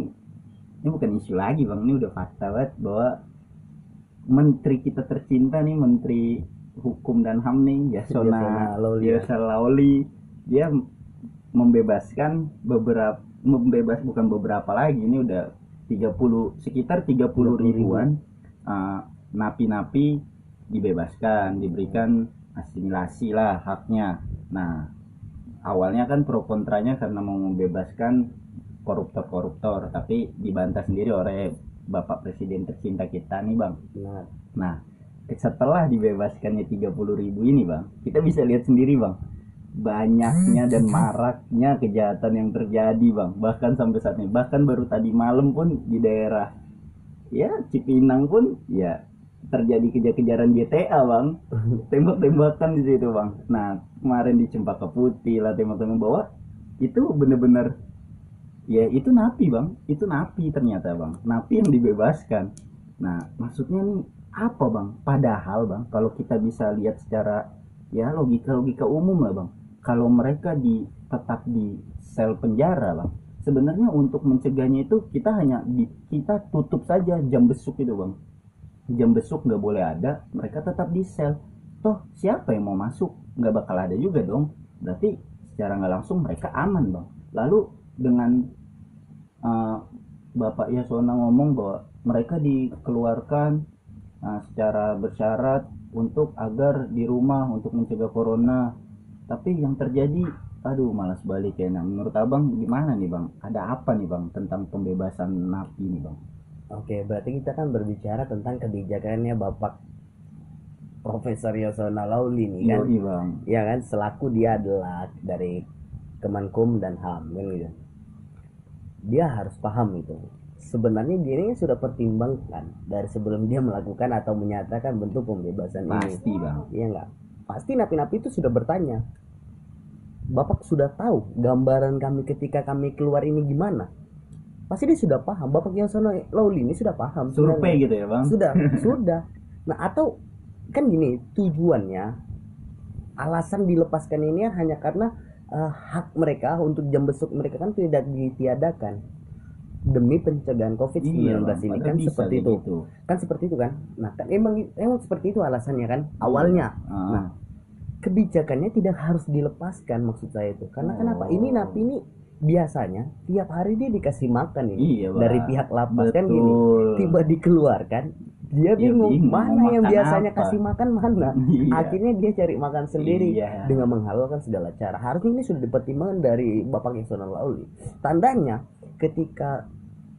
Ini bukan isu lagi bang. Ini udah fakta banget bahwa menteri kita tercinta nih menteri hukum dan ham nih Yasona Yasona Lauli dia membebaskan beberapa membebas bukan beberapa lagi ini udah 30 sekitar 30 ribuan uh, napi-napi dibebaskan diberikan asimilasi lah haknya. Nah awalnya kan pro kontranya karena mau membebaskan koruptor-koruptor tapi dibantah sendiri oleh Bapak Presiden tercinta kita nih Bang. Nah, nah setelah dibebaskannya 30 ribu ini bang kita bisa lihat sendiri bang banyaknya dan maraknya kejahatan yang terjadi bang. Bahkan sampai saat ini. Bahkan baru tadi malam pun di daerah ya Cipinang pun ya terjadi kejar-kejaran GTA bang. Tembak-tembakan di situ bang. Nah kemarin di Cempaka Putih lah tembak-tembak bawa itu bener-bener ya itu napi bang. Itu napi ternyata bang. Napi yang dibebaskan. Nah maksudnya nih apa bang? Padahal bang kalau kita bisa lihat secara ya logika logika umum lah bang kalau mereka di tetap di sel penjara bang sebenarnya untuk mencegahnya itu kita hanya di, kita tutup saja jam besuk itu bang. Jam besuk nggak boleh ada mereka tetap di sel. Toh siapa yang mau masuk? Nggak bakal ada juga dong. Berarti secara nggak langsung mereka aman bang. Lalu dengan uh, bapak Yasona ngomong bahwa mereka dikeluarkan nah, secara bersyarat untuk agar di rumah untuk mencegah corona tapi yang terjadi aduh malas balik ya. Nah menurut abang gimana nih bang? Ada apa nih bang tentang pembebasan napi nih bang? Oke berarti kita kan berbicara tentang kebijakannya bapak Profesor Yosona Lauli nih kan? Iya bang. Ya kan? Selaku dia adalah dari Kemenkum dan HAM kan gitu. Dia harus paham itu. Sebenarnya dirinya sudah pertimbangkan dari sebelum dia melakukan atau menyatakan bentuk pembebasan pasti, ini. Pasti bang. Iya enggak? Pasti napi-napi itu sudah bertanya. Bapak sudah tahu gambaran kami ketika kami keluar ini gimana? Pasti dia sudah paham. Bapak Yosono Lawli ini sudah paham. Survei gitu ya bang? Sudah, sudah. Nah atau kan gini tujuannya alasan dilepaskan ini hanya karena uh, hak mereka untuk jam besuk mereka kan tidak ditiadakan demi pencegahan COVID-19 iya, ini kan seperti itu. Gitu. Kan seperti itu kan. Nah, kan emang emang seperti itu alasannya kan awalnya. Ah. Nah, kebijakannya tidak harus dilepaskan maksud saya itu. Karena oh. kenapa? Ini napi ini biasanya tiap hari dia dikasih makan ini iya, dari pihak lapas kan gini. Tiba dikeluarkan dia bingung, ya, bingung mana yang biasanya apa? kasih makan mana iya. akhirnya dia cari makan sendiri iya. dengan menghalalkan segala cara harusnya ini sudah dipertimbangkan dari bapak Yasona Lauli tandanya ketika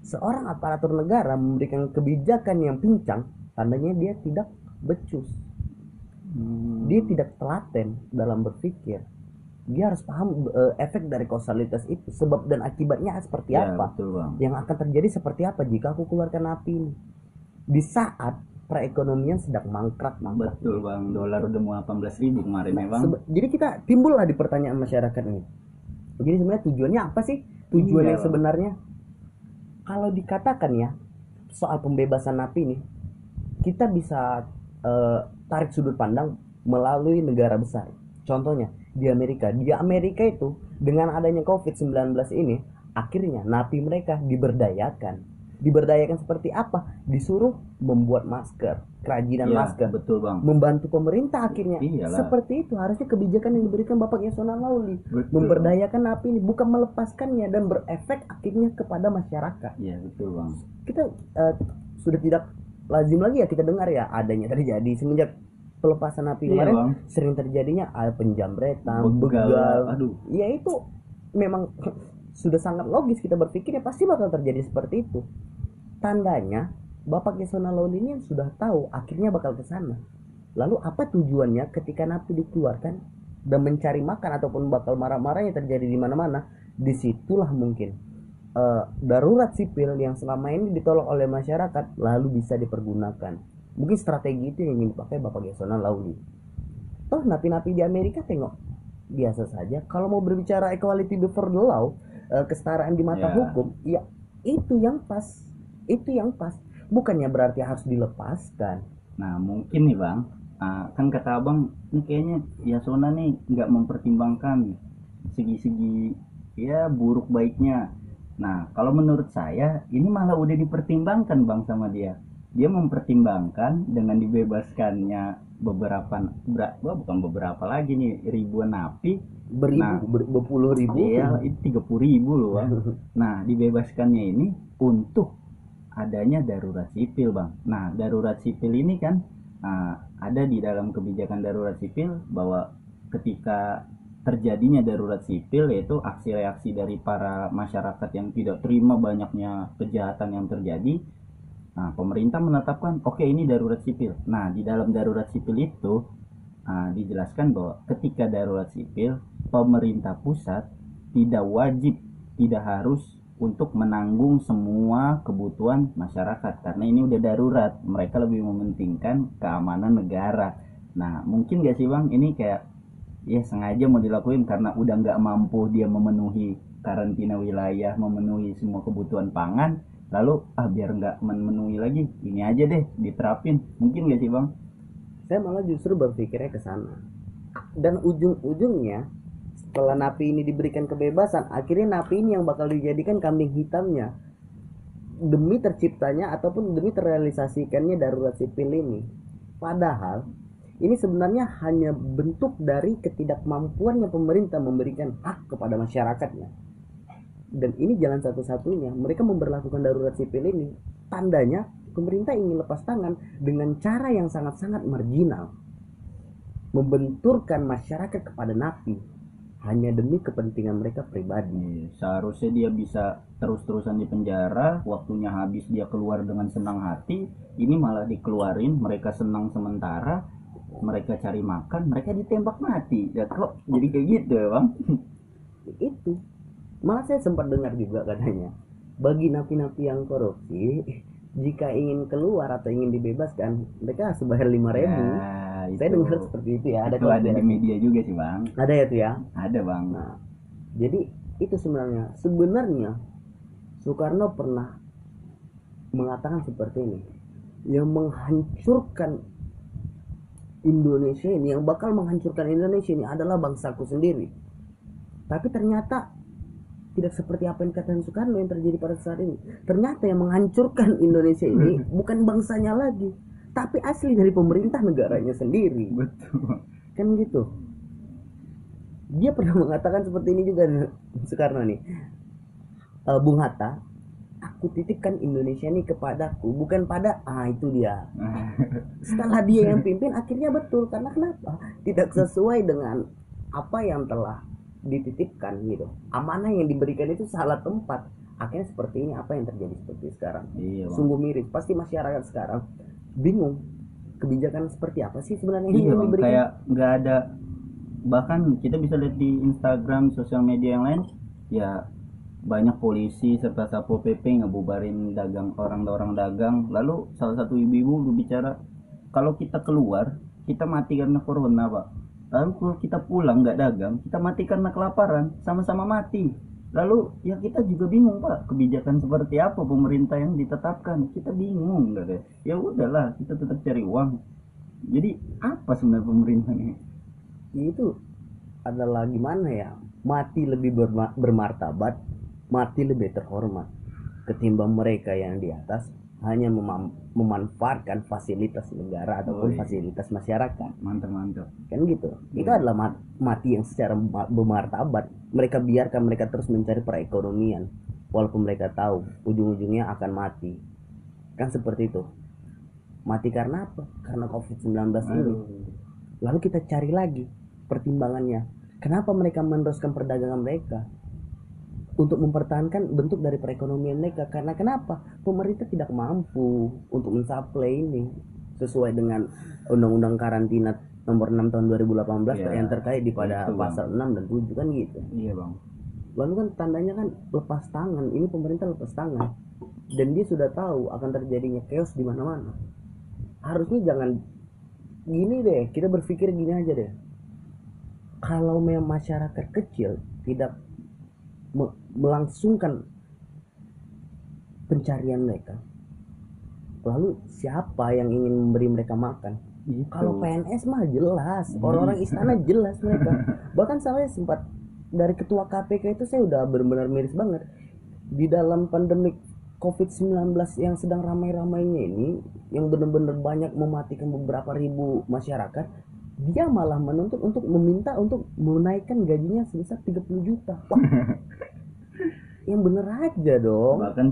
seorang aparatur negara memberikan kebijakan yang pincang tandanya dia tidak becus. Hmm. dia tidak telaten dalam berpikir. Dia harus paham uh, efek dari kausalitas itu sebab dan akibatnya seperti ya, apa. betul bang. yang akan terjadi seperti apa jika aku keluarkan api ini? Di saat perekonomian sedang mangkrak mangkrak. Betul bang. Dolar udah mau 18 ribu kemarin nah, ya bang. Jadi kita timbul lah di pertanyaan masyarakat ini. Jadi sebenarnya tujuannya apa sih? Tujuan iya, yang sebenarnya kalau dikatakan ya soal pembebasan napi ini kita bisa uh, tarik sudut pandang melalui negara besar. Contohnya di Amerika. Di Amerika itu dengan adanya COVID-19 ini akhirnya napi mereka diberdayakan diberdayakan seperti apa? Disuruh membuat masker kerajinan Iya, masker. betul bang. Membantu pemerintah akhirnya. Iyalah. seperti itu. Harusnya kebijakan yang diberikan Bapak Yasona Lauli Betul. memberdayakan napi ini bukan melepaskannya dan berefek akhirnya kepada masyarakat. Iya betul bang. Kita eh, sudah tidak lazim lagi ya kita dengar ya adanya terjadi semenjak pelepasan napi Iya, kemarin Bang. sering terjadinya ada penjamretan Begal, begal. aduh. ya itu memang sudah sangat logis kita berpikir ya pasti bakal terjadi seperti itu. Tandanya Bapak Yasona Lawli ini yang sudah tahu akhirnya bakal ke sana. Lalu apa tujuannya ketika napi dikeluarkan dan mencari makan ataupun bakal marah-marah yang terjadi di mana-mana? Di situlah mungkin eh, darurat sipil yang selama ini ditolak oleh masyarakat lalu bisa dipergunakan. Mungkin strategi itu yang ingin dipakai Bapak Yasona Lawli toh napi-napi di Amerika tengok biasa saja. Kalau mau berbicara equality before the law eh, kesetaraan di mata Ya. hukum ya itu yang pas itu yang pas bukannya berarti harus dilepaskan Nah mungkin nih bang, ah, kan kata abang, ini kayaknya Yasona nih nggak mempertimbangkan segi-segi ya buruk baiknya. Nah kalau menurut saya ini malah udah dipertimbangkan bang sama dia. Dia mempertimbangkan dengan dibebaskannya beberapa, ber- bukan beberapa lagi nih ribuan napi. beribu Nah. ber- berpuluh ribu Iya itu tiga ribu loh bang. Nah, dibebaskannya ini untuk adanya darurat sipil, Bang. Nah, darurat sipil ini kan ah, ada di dalam kebijakan darurat sipil bahwa ketika terjadinya darurat sipil yaitu aksi reaksi dari para masyarakat yang tidak terima banyaknya kejahatan yang terjadi. Nah, pemerintah menetapkan oke ini darurat sipil. Nah, di dalam darurat sipil itu ah, dijelaskan bahwa ketika darurat sipil pemerintah pusat tidak wajib tidak harus untuk menanggung semua kebutuhan masyarakat. Karena ini udah darurat mereka lebih mementingkan keamanan negara. Nah mungkin gak sih bang? Ini kayak ya sengaja mau dilakuin karena udah nggak mampu dia memenuhi karantina wilayah memenuhi semua kebutuhan pangan lalu ah biar nggak memenuhi lagi ini aja deh diterapin. Mungkin gak sih bang? Saya malah justru berpikirnya ke sana. Dan ujung-ujungnya setelah napi ini diberikan kebebasan akhirnya napi ini yang bakal dijadikan kambing hitamnya. Demi terciptanya ataupun demi terrealisasikannya darurat sipil ini. Padahal ini sebenarnya hanya bentuk dari ketidakmampuannya pemerintah memberikan hak kepada masyarakatnya dan ini jalan satu-satunya mereka memperlakukan darurat sipil ini tandanya pemerintah ingin lepas tangan dengan cara yang sangat-sangat marginal membenturkan masyarakat kepada napi hanya demi kepentingan mereka pribadi Iya, seharusnya dia bisa terus-terusan di penjara, waktunya habis dia keluar dengan senang hati, ini malah dikeluarin, mereka senang sementara, mereka cari makan, mereka ditembak mati. Ya kok jadi kayak gitu Bang? itu malah saya sempat dengar juga katanya bagi napi-napi yang korupsi jika ingin keluar atau ingin dibebaskan mereka harus bayar lima ribu Ya, saya dengar seperti itu ya ada itu ada di media juga sih, Bang. ada ya tuh ya Ada, Bang. Nah, jadi itu sebenarnya sebenarnya Soekarno pernah mengatakan seperti ini yang menghancurkan Indonesia ini yang bakal menghancurkan Indonesia ini adalah bangsaku sendiri. Tapi ternyata tidak seperti apa yang dikatakan Soekarno yang terjadi pada saat ini. Ternyata yang menghancurkan Indonesia ini bukan bangsanya lagi, tapi asli dari pemerintah negaranya sendiri. Betul. kan gitu. Dia pernah mengatakan seperti ini juga Soekarno nih. Eh, Bung Hatta aku titipkan Indonesia ini kepadaku bukan pada ah itu dia. Setelah dia yang pimpin akhirnya betul. Karena kenapa? Tidak sesuai dengan apa yang telah dititipkan gitu. Amanah yang diberikan itu salah tempat. Akhirnya seperti ini apa yang terjadi seperti sekarang? Iya, sungguh miris. Pasti masyarakat sekarang bingung. Kebijakan seperti apa sih sebenarnya ini Iya, yang diberikan? Kayak nggak ada bahkan kita bisa lihat di Instagram, sosial media yang lain, ya banyak polisi serta satpol pp ngebubarin dagang orang-orang dagang. Lalu salah satu ibu-ibu berbicara kalau kita keluar kita mati karena corona pak lalu kalau kita pulang nggak dagang kita mati karena kelaparan sama-sama mati. Lalu ya kita juga bingung pak kebijakan seperti apa pemerintah yang ditetapkan? Kita bingung nggak deh ya udahlah kita tetap cari uang. Jadi apa sebenarnya pemerintah ini? Itu adalah gimana ya? Mati lebih berma- bermartabat mati lebih terhormat ketimbang mereka yang di atas hanya memanfaatkan fasilitas negara ataupun Oh, iya. fasilitas masyarakat. Mantap mantap kan gitu. Itu Iya. adalah ma- mati yang secara ma- bermartabat mereka biarkan mereka terus mencari perekonomian walaupun mereka tahu ujung-ujungnya akan mati. Kan seperti itu. Mati karena apa? Karena covid-19 ini. Lalu kita cari lagi pertimbangannya. Kenapa mereka meneruskan perdagangan mereka untuk mempertahankan bentuk dari perekonomian mereka. Karena kenapa? Pemerintah tidak mampu untuk mensuplai ini sesuai dengan undang-undang karantina nomor 6 tahun 2018 Iya, yang terkait di pada itu, Bang. pasal 6 dan 7 kan gitu. Iya bang. Lalu kan tandanya kan lepas tangan. Ini pemerintah lepas tangan. Dan dia sudah tahu akan terjadinya chaos di mana-mana. Harusnya jangan gini deh. Kita berpikir gini aja deh. Kalau memang masyarakat kecil tidak melangsungkan pencarian mereka. Lalu siapa yang ingin memberi mereka makan? Gitu. kalau PNS mah jelas orang-orang istana jelas mereka. Bahkan saya sempat dari ketua KPK itu saya udah benar-benar miris banget. Di dalam pandemik COVID-19 yang sedang ramai-ramainya ini yang benar-benar banyak mematikan beberapa ribu masyarakat dia malah menuntut untuk meminta untuk menaikkan gajinya sebesar 30 juta. Wah. Yang bener aja dong. Bahkan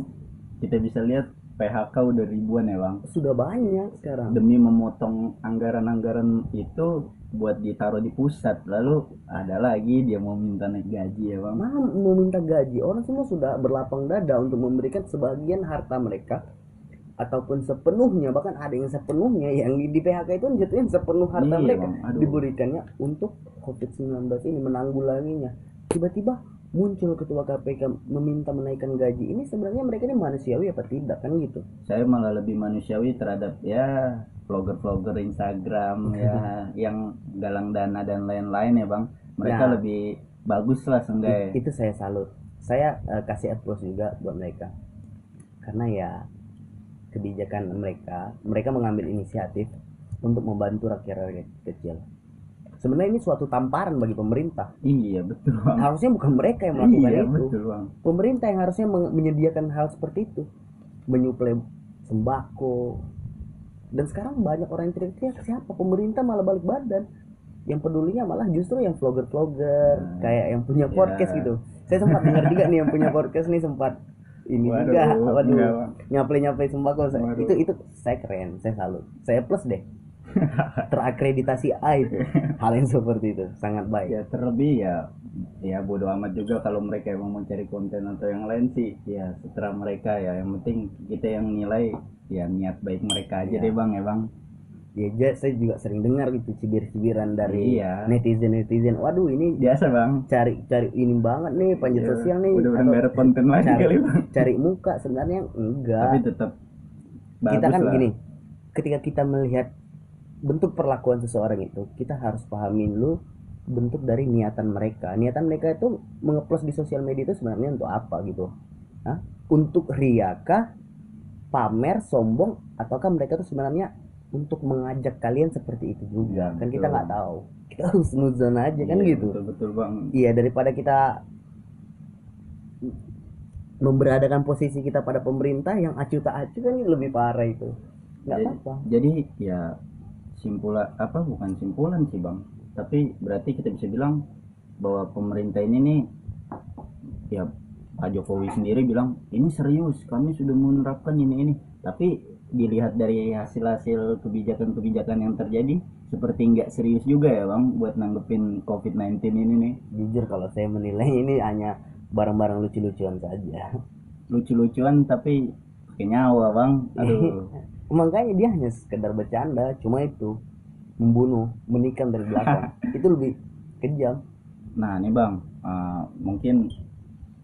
kita bisa lihat PHK udah ribuan ya bang. Sudah banyak sekarang. Demi memotong anggaran-anggaran itu buat ditaruh di pusat. Lalu ada lagi dia mau minta naik gaji ya bang. Malah mau minta gaji. Orang semua sudah berlapang dada untuk memberikan sebagian harta mereka ataupun sepenuhnya bahkan ada yang sepenuhnya yang di, di PHK itu jatuhin sepenuh harta Iya, mereka. Bang. Diberikannya untuk COVID-19 ini menanggulanginya. Tiba-tiba muncul ketua KPK meminta menaikkan gaji. Ini sebenarnya mereka ini manusiawi apa tidak kan gitu? Saya malah lebih manusiawi terhadap ya vlogger-vlogger Instagram ya yang galang dana dan lain-lain ya bang. Mereka Nah. lebih bagus lah seenggaknya. Itu saya salut. Saya eh, kasih applause juga buat mereka. Karena ya kebijakan mereka mereka mengambil inisiatif untuk membantu rakyat-rakyat kecil. Sebenarnya ini suatu tamparan bagi pemerintah. Iya betul bang. Harusnya bukan mereka yang melakukan iya itu. Betul bang. Pemerintah yang harusnya menyediakan hal seperti itu. Menyuplai sembako. Dan sekarang banyak orang yang teriak-teriak siapa? Pemerintah malah balik badan. Yang pedulinya malah justru yang vlogger-vlogger Hmm. kayak yang punya Ya. podcast gitu. Saya sempat dengar juga nih yang punya podcast nih sempat ini Waduh, juga waduh. Bang. nyaple-nyaple sembako Saya- Waduh. itu itu saya keren saya salut. Saya plus deh. Terakreditasi A itu. Hal yang seperti itu sangat baik. Ya terlebih ya ya bodo amat juga kalau mereka emang mau cari konten atau yang lain sih. Ya setelah mereka ya. Yang penting kita yang nilai ya niat baik mereka aja Ya. deh bang ya bang ya ja- saya juga sering dengar gitu cibir-cibiran dari Iya. netizen netizen waduh ini biasa bang. cari cari ini banget nih panjat Iya, sosial nih. Udah udah atau konten lagi cari, kali bang. cari muka sebenarnya enggak. Tapi tetap kita kan lah. gini ketika kita melihat bentuk perlakuan seseorang itu kita harus pahamin lu bentuk dari niatan mereka. Niatan mereka itu mengeplos di sosial media itu sebenarnya untuk apa gitu? Hah? untuk riakah pamer sombong ataukah mereka itu sebenarnya untuk mengajak kalian seperti itu juga. Ya, kan kita nggak tahu. Kita harus nuzon aja kan Iya, gitu. betul betul bang. Iya daripada kita memberadakan posisi kita pada pemerintah yang acuh tak acuh kan lebih parah itu. Nggak jadi, apa-apa. jadi ya simpulan apa bukan simpulan sih bang. Tapi berarti kita bisa bilang bahwa pemerintah ini nih ya Pak Jokowi sendiri bilang ini serius kami sudah menerapkan ini ini. Tapi dilihat dari hasil-hasil kebijakan-kebijakan yang terjadi seperti nggak serius juga ya bang buat nanggepin COVID-19 ini nih. Jujur kalau saya menilai ini hanya barang-barang lucu-lucuan saja. Lucu-lucuan tapi pakai nyawa bang. Aduh. Makanya dia hanya sekedar bercanda cuma itu membunuh menikam dari belakang. Itu lebih kejam. Nah nih bang, eh, mungkin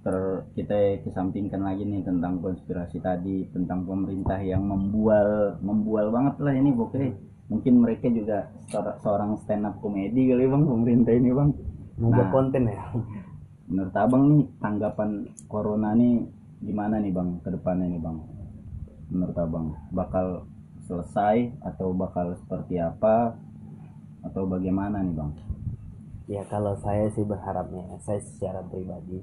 ter kita kesampingkan lagi nih tentang konspirasi tadi tentang pemerintah yang membual membual banget lah ini pokoknya mungkin mereka juga seor- seorang stand up komedi kali bang pemerintah ini bang. membuat Nah. konten ya Menurut abang nih tanggapan corona nih gimana nih bang ke depannya nih bang? Menurut abang bakal selesai atau bakal seperti apa atau bagaimana nih bang? ya kalau saya sih berharapnya saya secara pribadi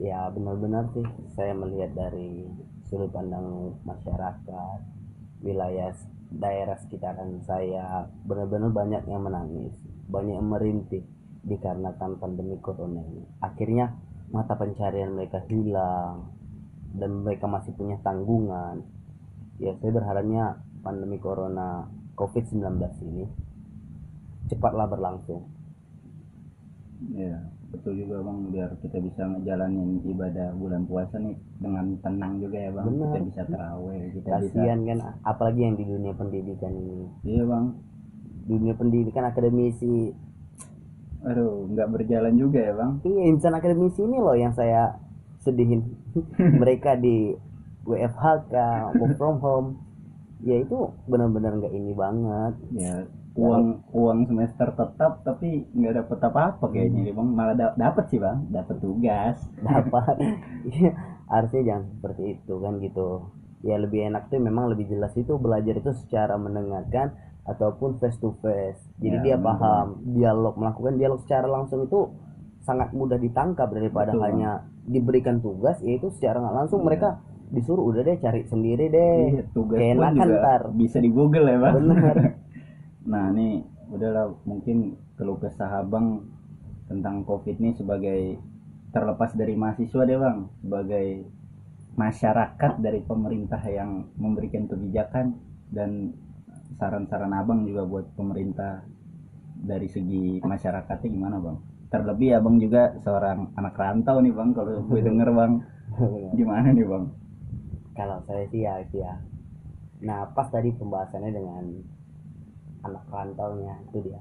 ya benar-benar sih. Saya melihat dari sudut pandang masyarakat wilayah daerah sekitaran saya benar-benar banyak yang menangis banyak yang merintih dikarenakan pandemi corona ini. Akhirnya mata pencarian mereka hilang dan mereka masih punya tanggungan. Ya saya berharapnya pandemi corona covid-19 ini cepatlah berlangsung. Ya betul juga bang biar kita bisa ngejalanin ibadah bulan puasa nih dengan tenang juga ya bang. Benar. kita bisa terawih kita bisa kasihan kan apalagi yang di dunia pendidikan ini. Iya bang. Dunia pendidikan akademisi. Aduh nggak berjalan juga ya bang. Iya insan akademisi ini loh yang saya sedihin. Mereka di WFHK work from home. Ya itu benar-benar nggak ini banget. Ya uang uang semester tetap tapi nggak dapet apa-apa kayaknya. Nih bang malah da- dapet sih bang. Dapet tugas. Dapat Iya, harusnya jangan seperti itu kan gitu. Ya lebih enak tuh memang lebih jelas itu belajar itu secara mendengarkan ataupun face to face jadi Ya, dia benar. paham dialog melakukan dialog secara langsung itu sangat mudah ditangkap daripada Betul, hanya diberikan tugas yaitu secara nggak langsung Iya. mereka disuruh udah deh cari sendiri deh. Iya, tugas keenakan juga ntar. bisa di Google ya bang. Bener nah ini udahlah mungkin keluh kesah abang tentang covid ini sebagai terlepas dari mahasiswa deh bang. Sebagai masyarakat dari pemerintah yang memberikan kebijakan dan saran-saran abang juga buat pemerintah dari segi masyarakatnya gimana bang? Terlebih abang juga seorang anak rantau nih bang kalau gue denger bang. Gimana nih bang? Kalau saya sih ya ya. Nah pas tadi pembahasannya dengan anak rantaunya itu dia.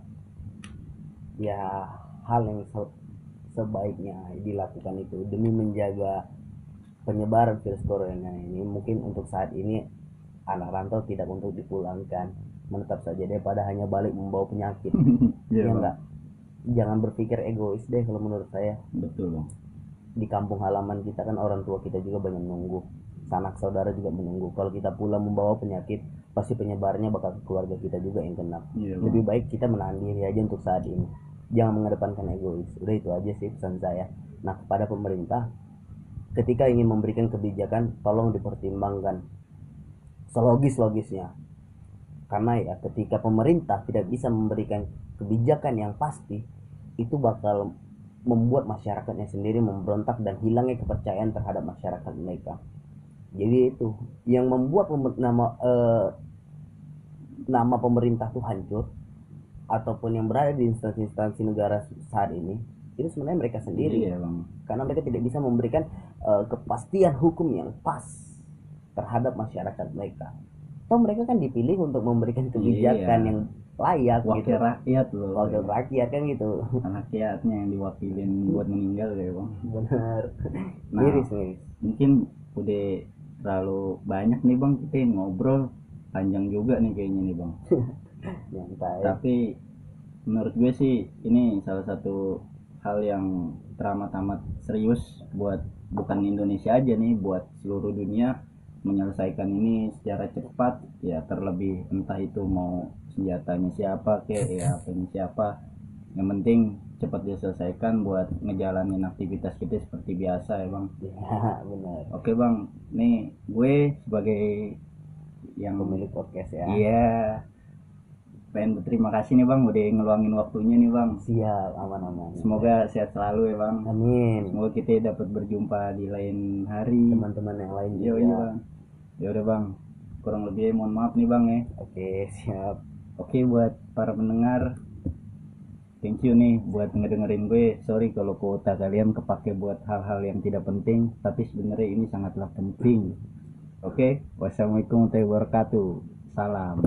Ya hal yang se- sebaiknya dilakukan itu demi menjaga penyebaran virus corona ini. Mungkin untuk saat ini anak rantau tidak untuk dipulangkan. Menetap saja daripada hanya balik membawa penyakit. Ya Bang. enggak jangan berpikir egois deh kalau menurut saya. Betul bang. Di kampung halaman kita kan orang tua kita juga banyak menunggu. Sanak saudara juga menunggu. Kalau kita pulang membawa penyakit pasti penyebarnya bakal ke keluarga kita juga yang kena. Iya, lebih baik kita menahan diri aja untuk saat ini. Jangan mengedepankan egois. Udah itu aja sih pesan saya. Nah kepada pemerintah ketika ingin memberikan kebijakan tolong dipertimbangkan. Selogis logisnya karena ya ketika pemerintah tidak bisa memberikan kebijakan yang pasti itu bakal membuat masyarakatnya sendiri memberontak dan hilangnya kepercayaan terhadap masyarakat mereka. Jadi itu yang membuat nama eh, nama pemerintah tuh hancur ataupun yang berada di instansi-instansi negara saat ini itu sebenarnya mereka sendiri iya bang karena mereka tidak bisa memberikan eh, kepastian hukum yang pas terhadap masyarakat mereka. Toh mereka kan dipilih untuk memberikan kebijakan Iya. yang layak wakil gitu. rakyat loh Wakil rakyat kan gitu. rakyatnya yang diwakilin buat meninggal ya bang Benar. Nah. Miris miris. mungkin udah terlalu banyak nih bang kita ngobrol panjang juga nih kayaknya nih bang. Tapi menurut gue sih ini salah satu hal yang teramat-amat serius buat bukan Indonesia aja nih buat seluruh dunia menyelesaikan ini secara cepat. Ya terlebih entah itu mau senjatanya siapa kek ya apanya siapa. Yang penting cepat diselesaikan buat ngejalanin aktivitas kita seperti biasa ya bang. Ya benar. oke bang. Nih gue sebagai yang Pemilik podcast ya. Iya. Pengen berterima kasih nih bang udah ngeluangin waktunya nih bang. Siap aman-aman. Semoga sehat selalu ya bang. Amin. Semoga kita dapat berjumpa di lain hari. Teman-teman yang lain Yo juga. iya bang. Ya udah bang. Kurang lebih mohon maaf nih bang ya. Oke siap. Oke buat para pendengar. Thank you nih buat ngedengerin gue. Sorry kalau kuota kalian kepake buat hal-hal yang tidak penting. Tapi sebenarnya ini sangatlah penting. Oke, okay? wassalamualaikum warahmatullahi wabarakatuh. Salam.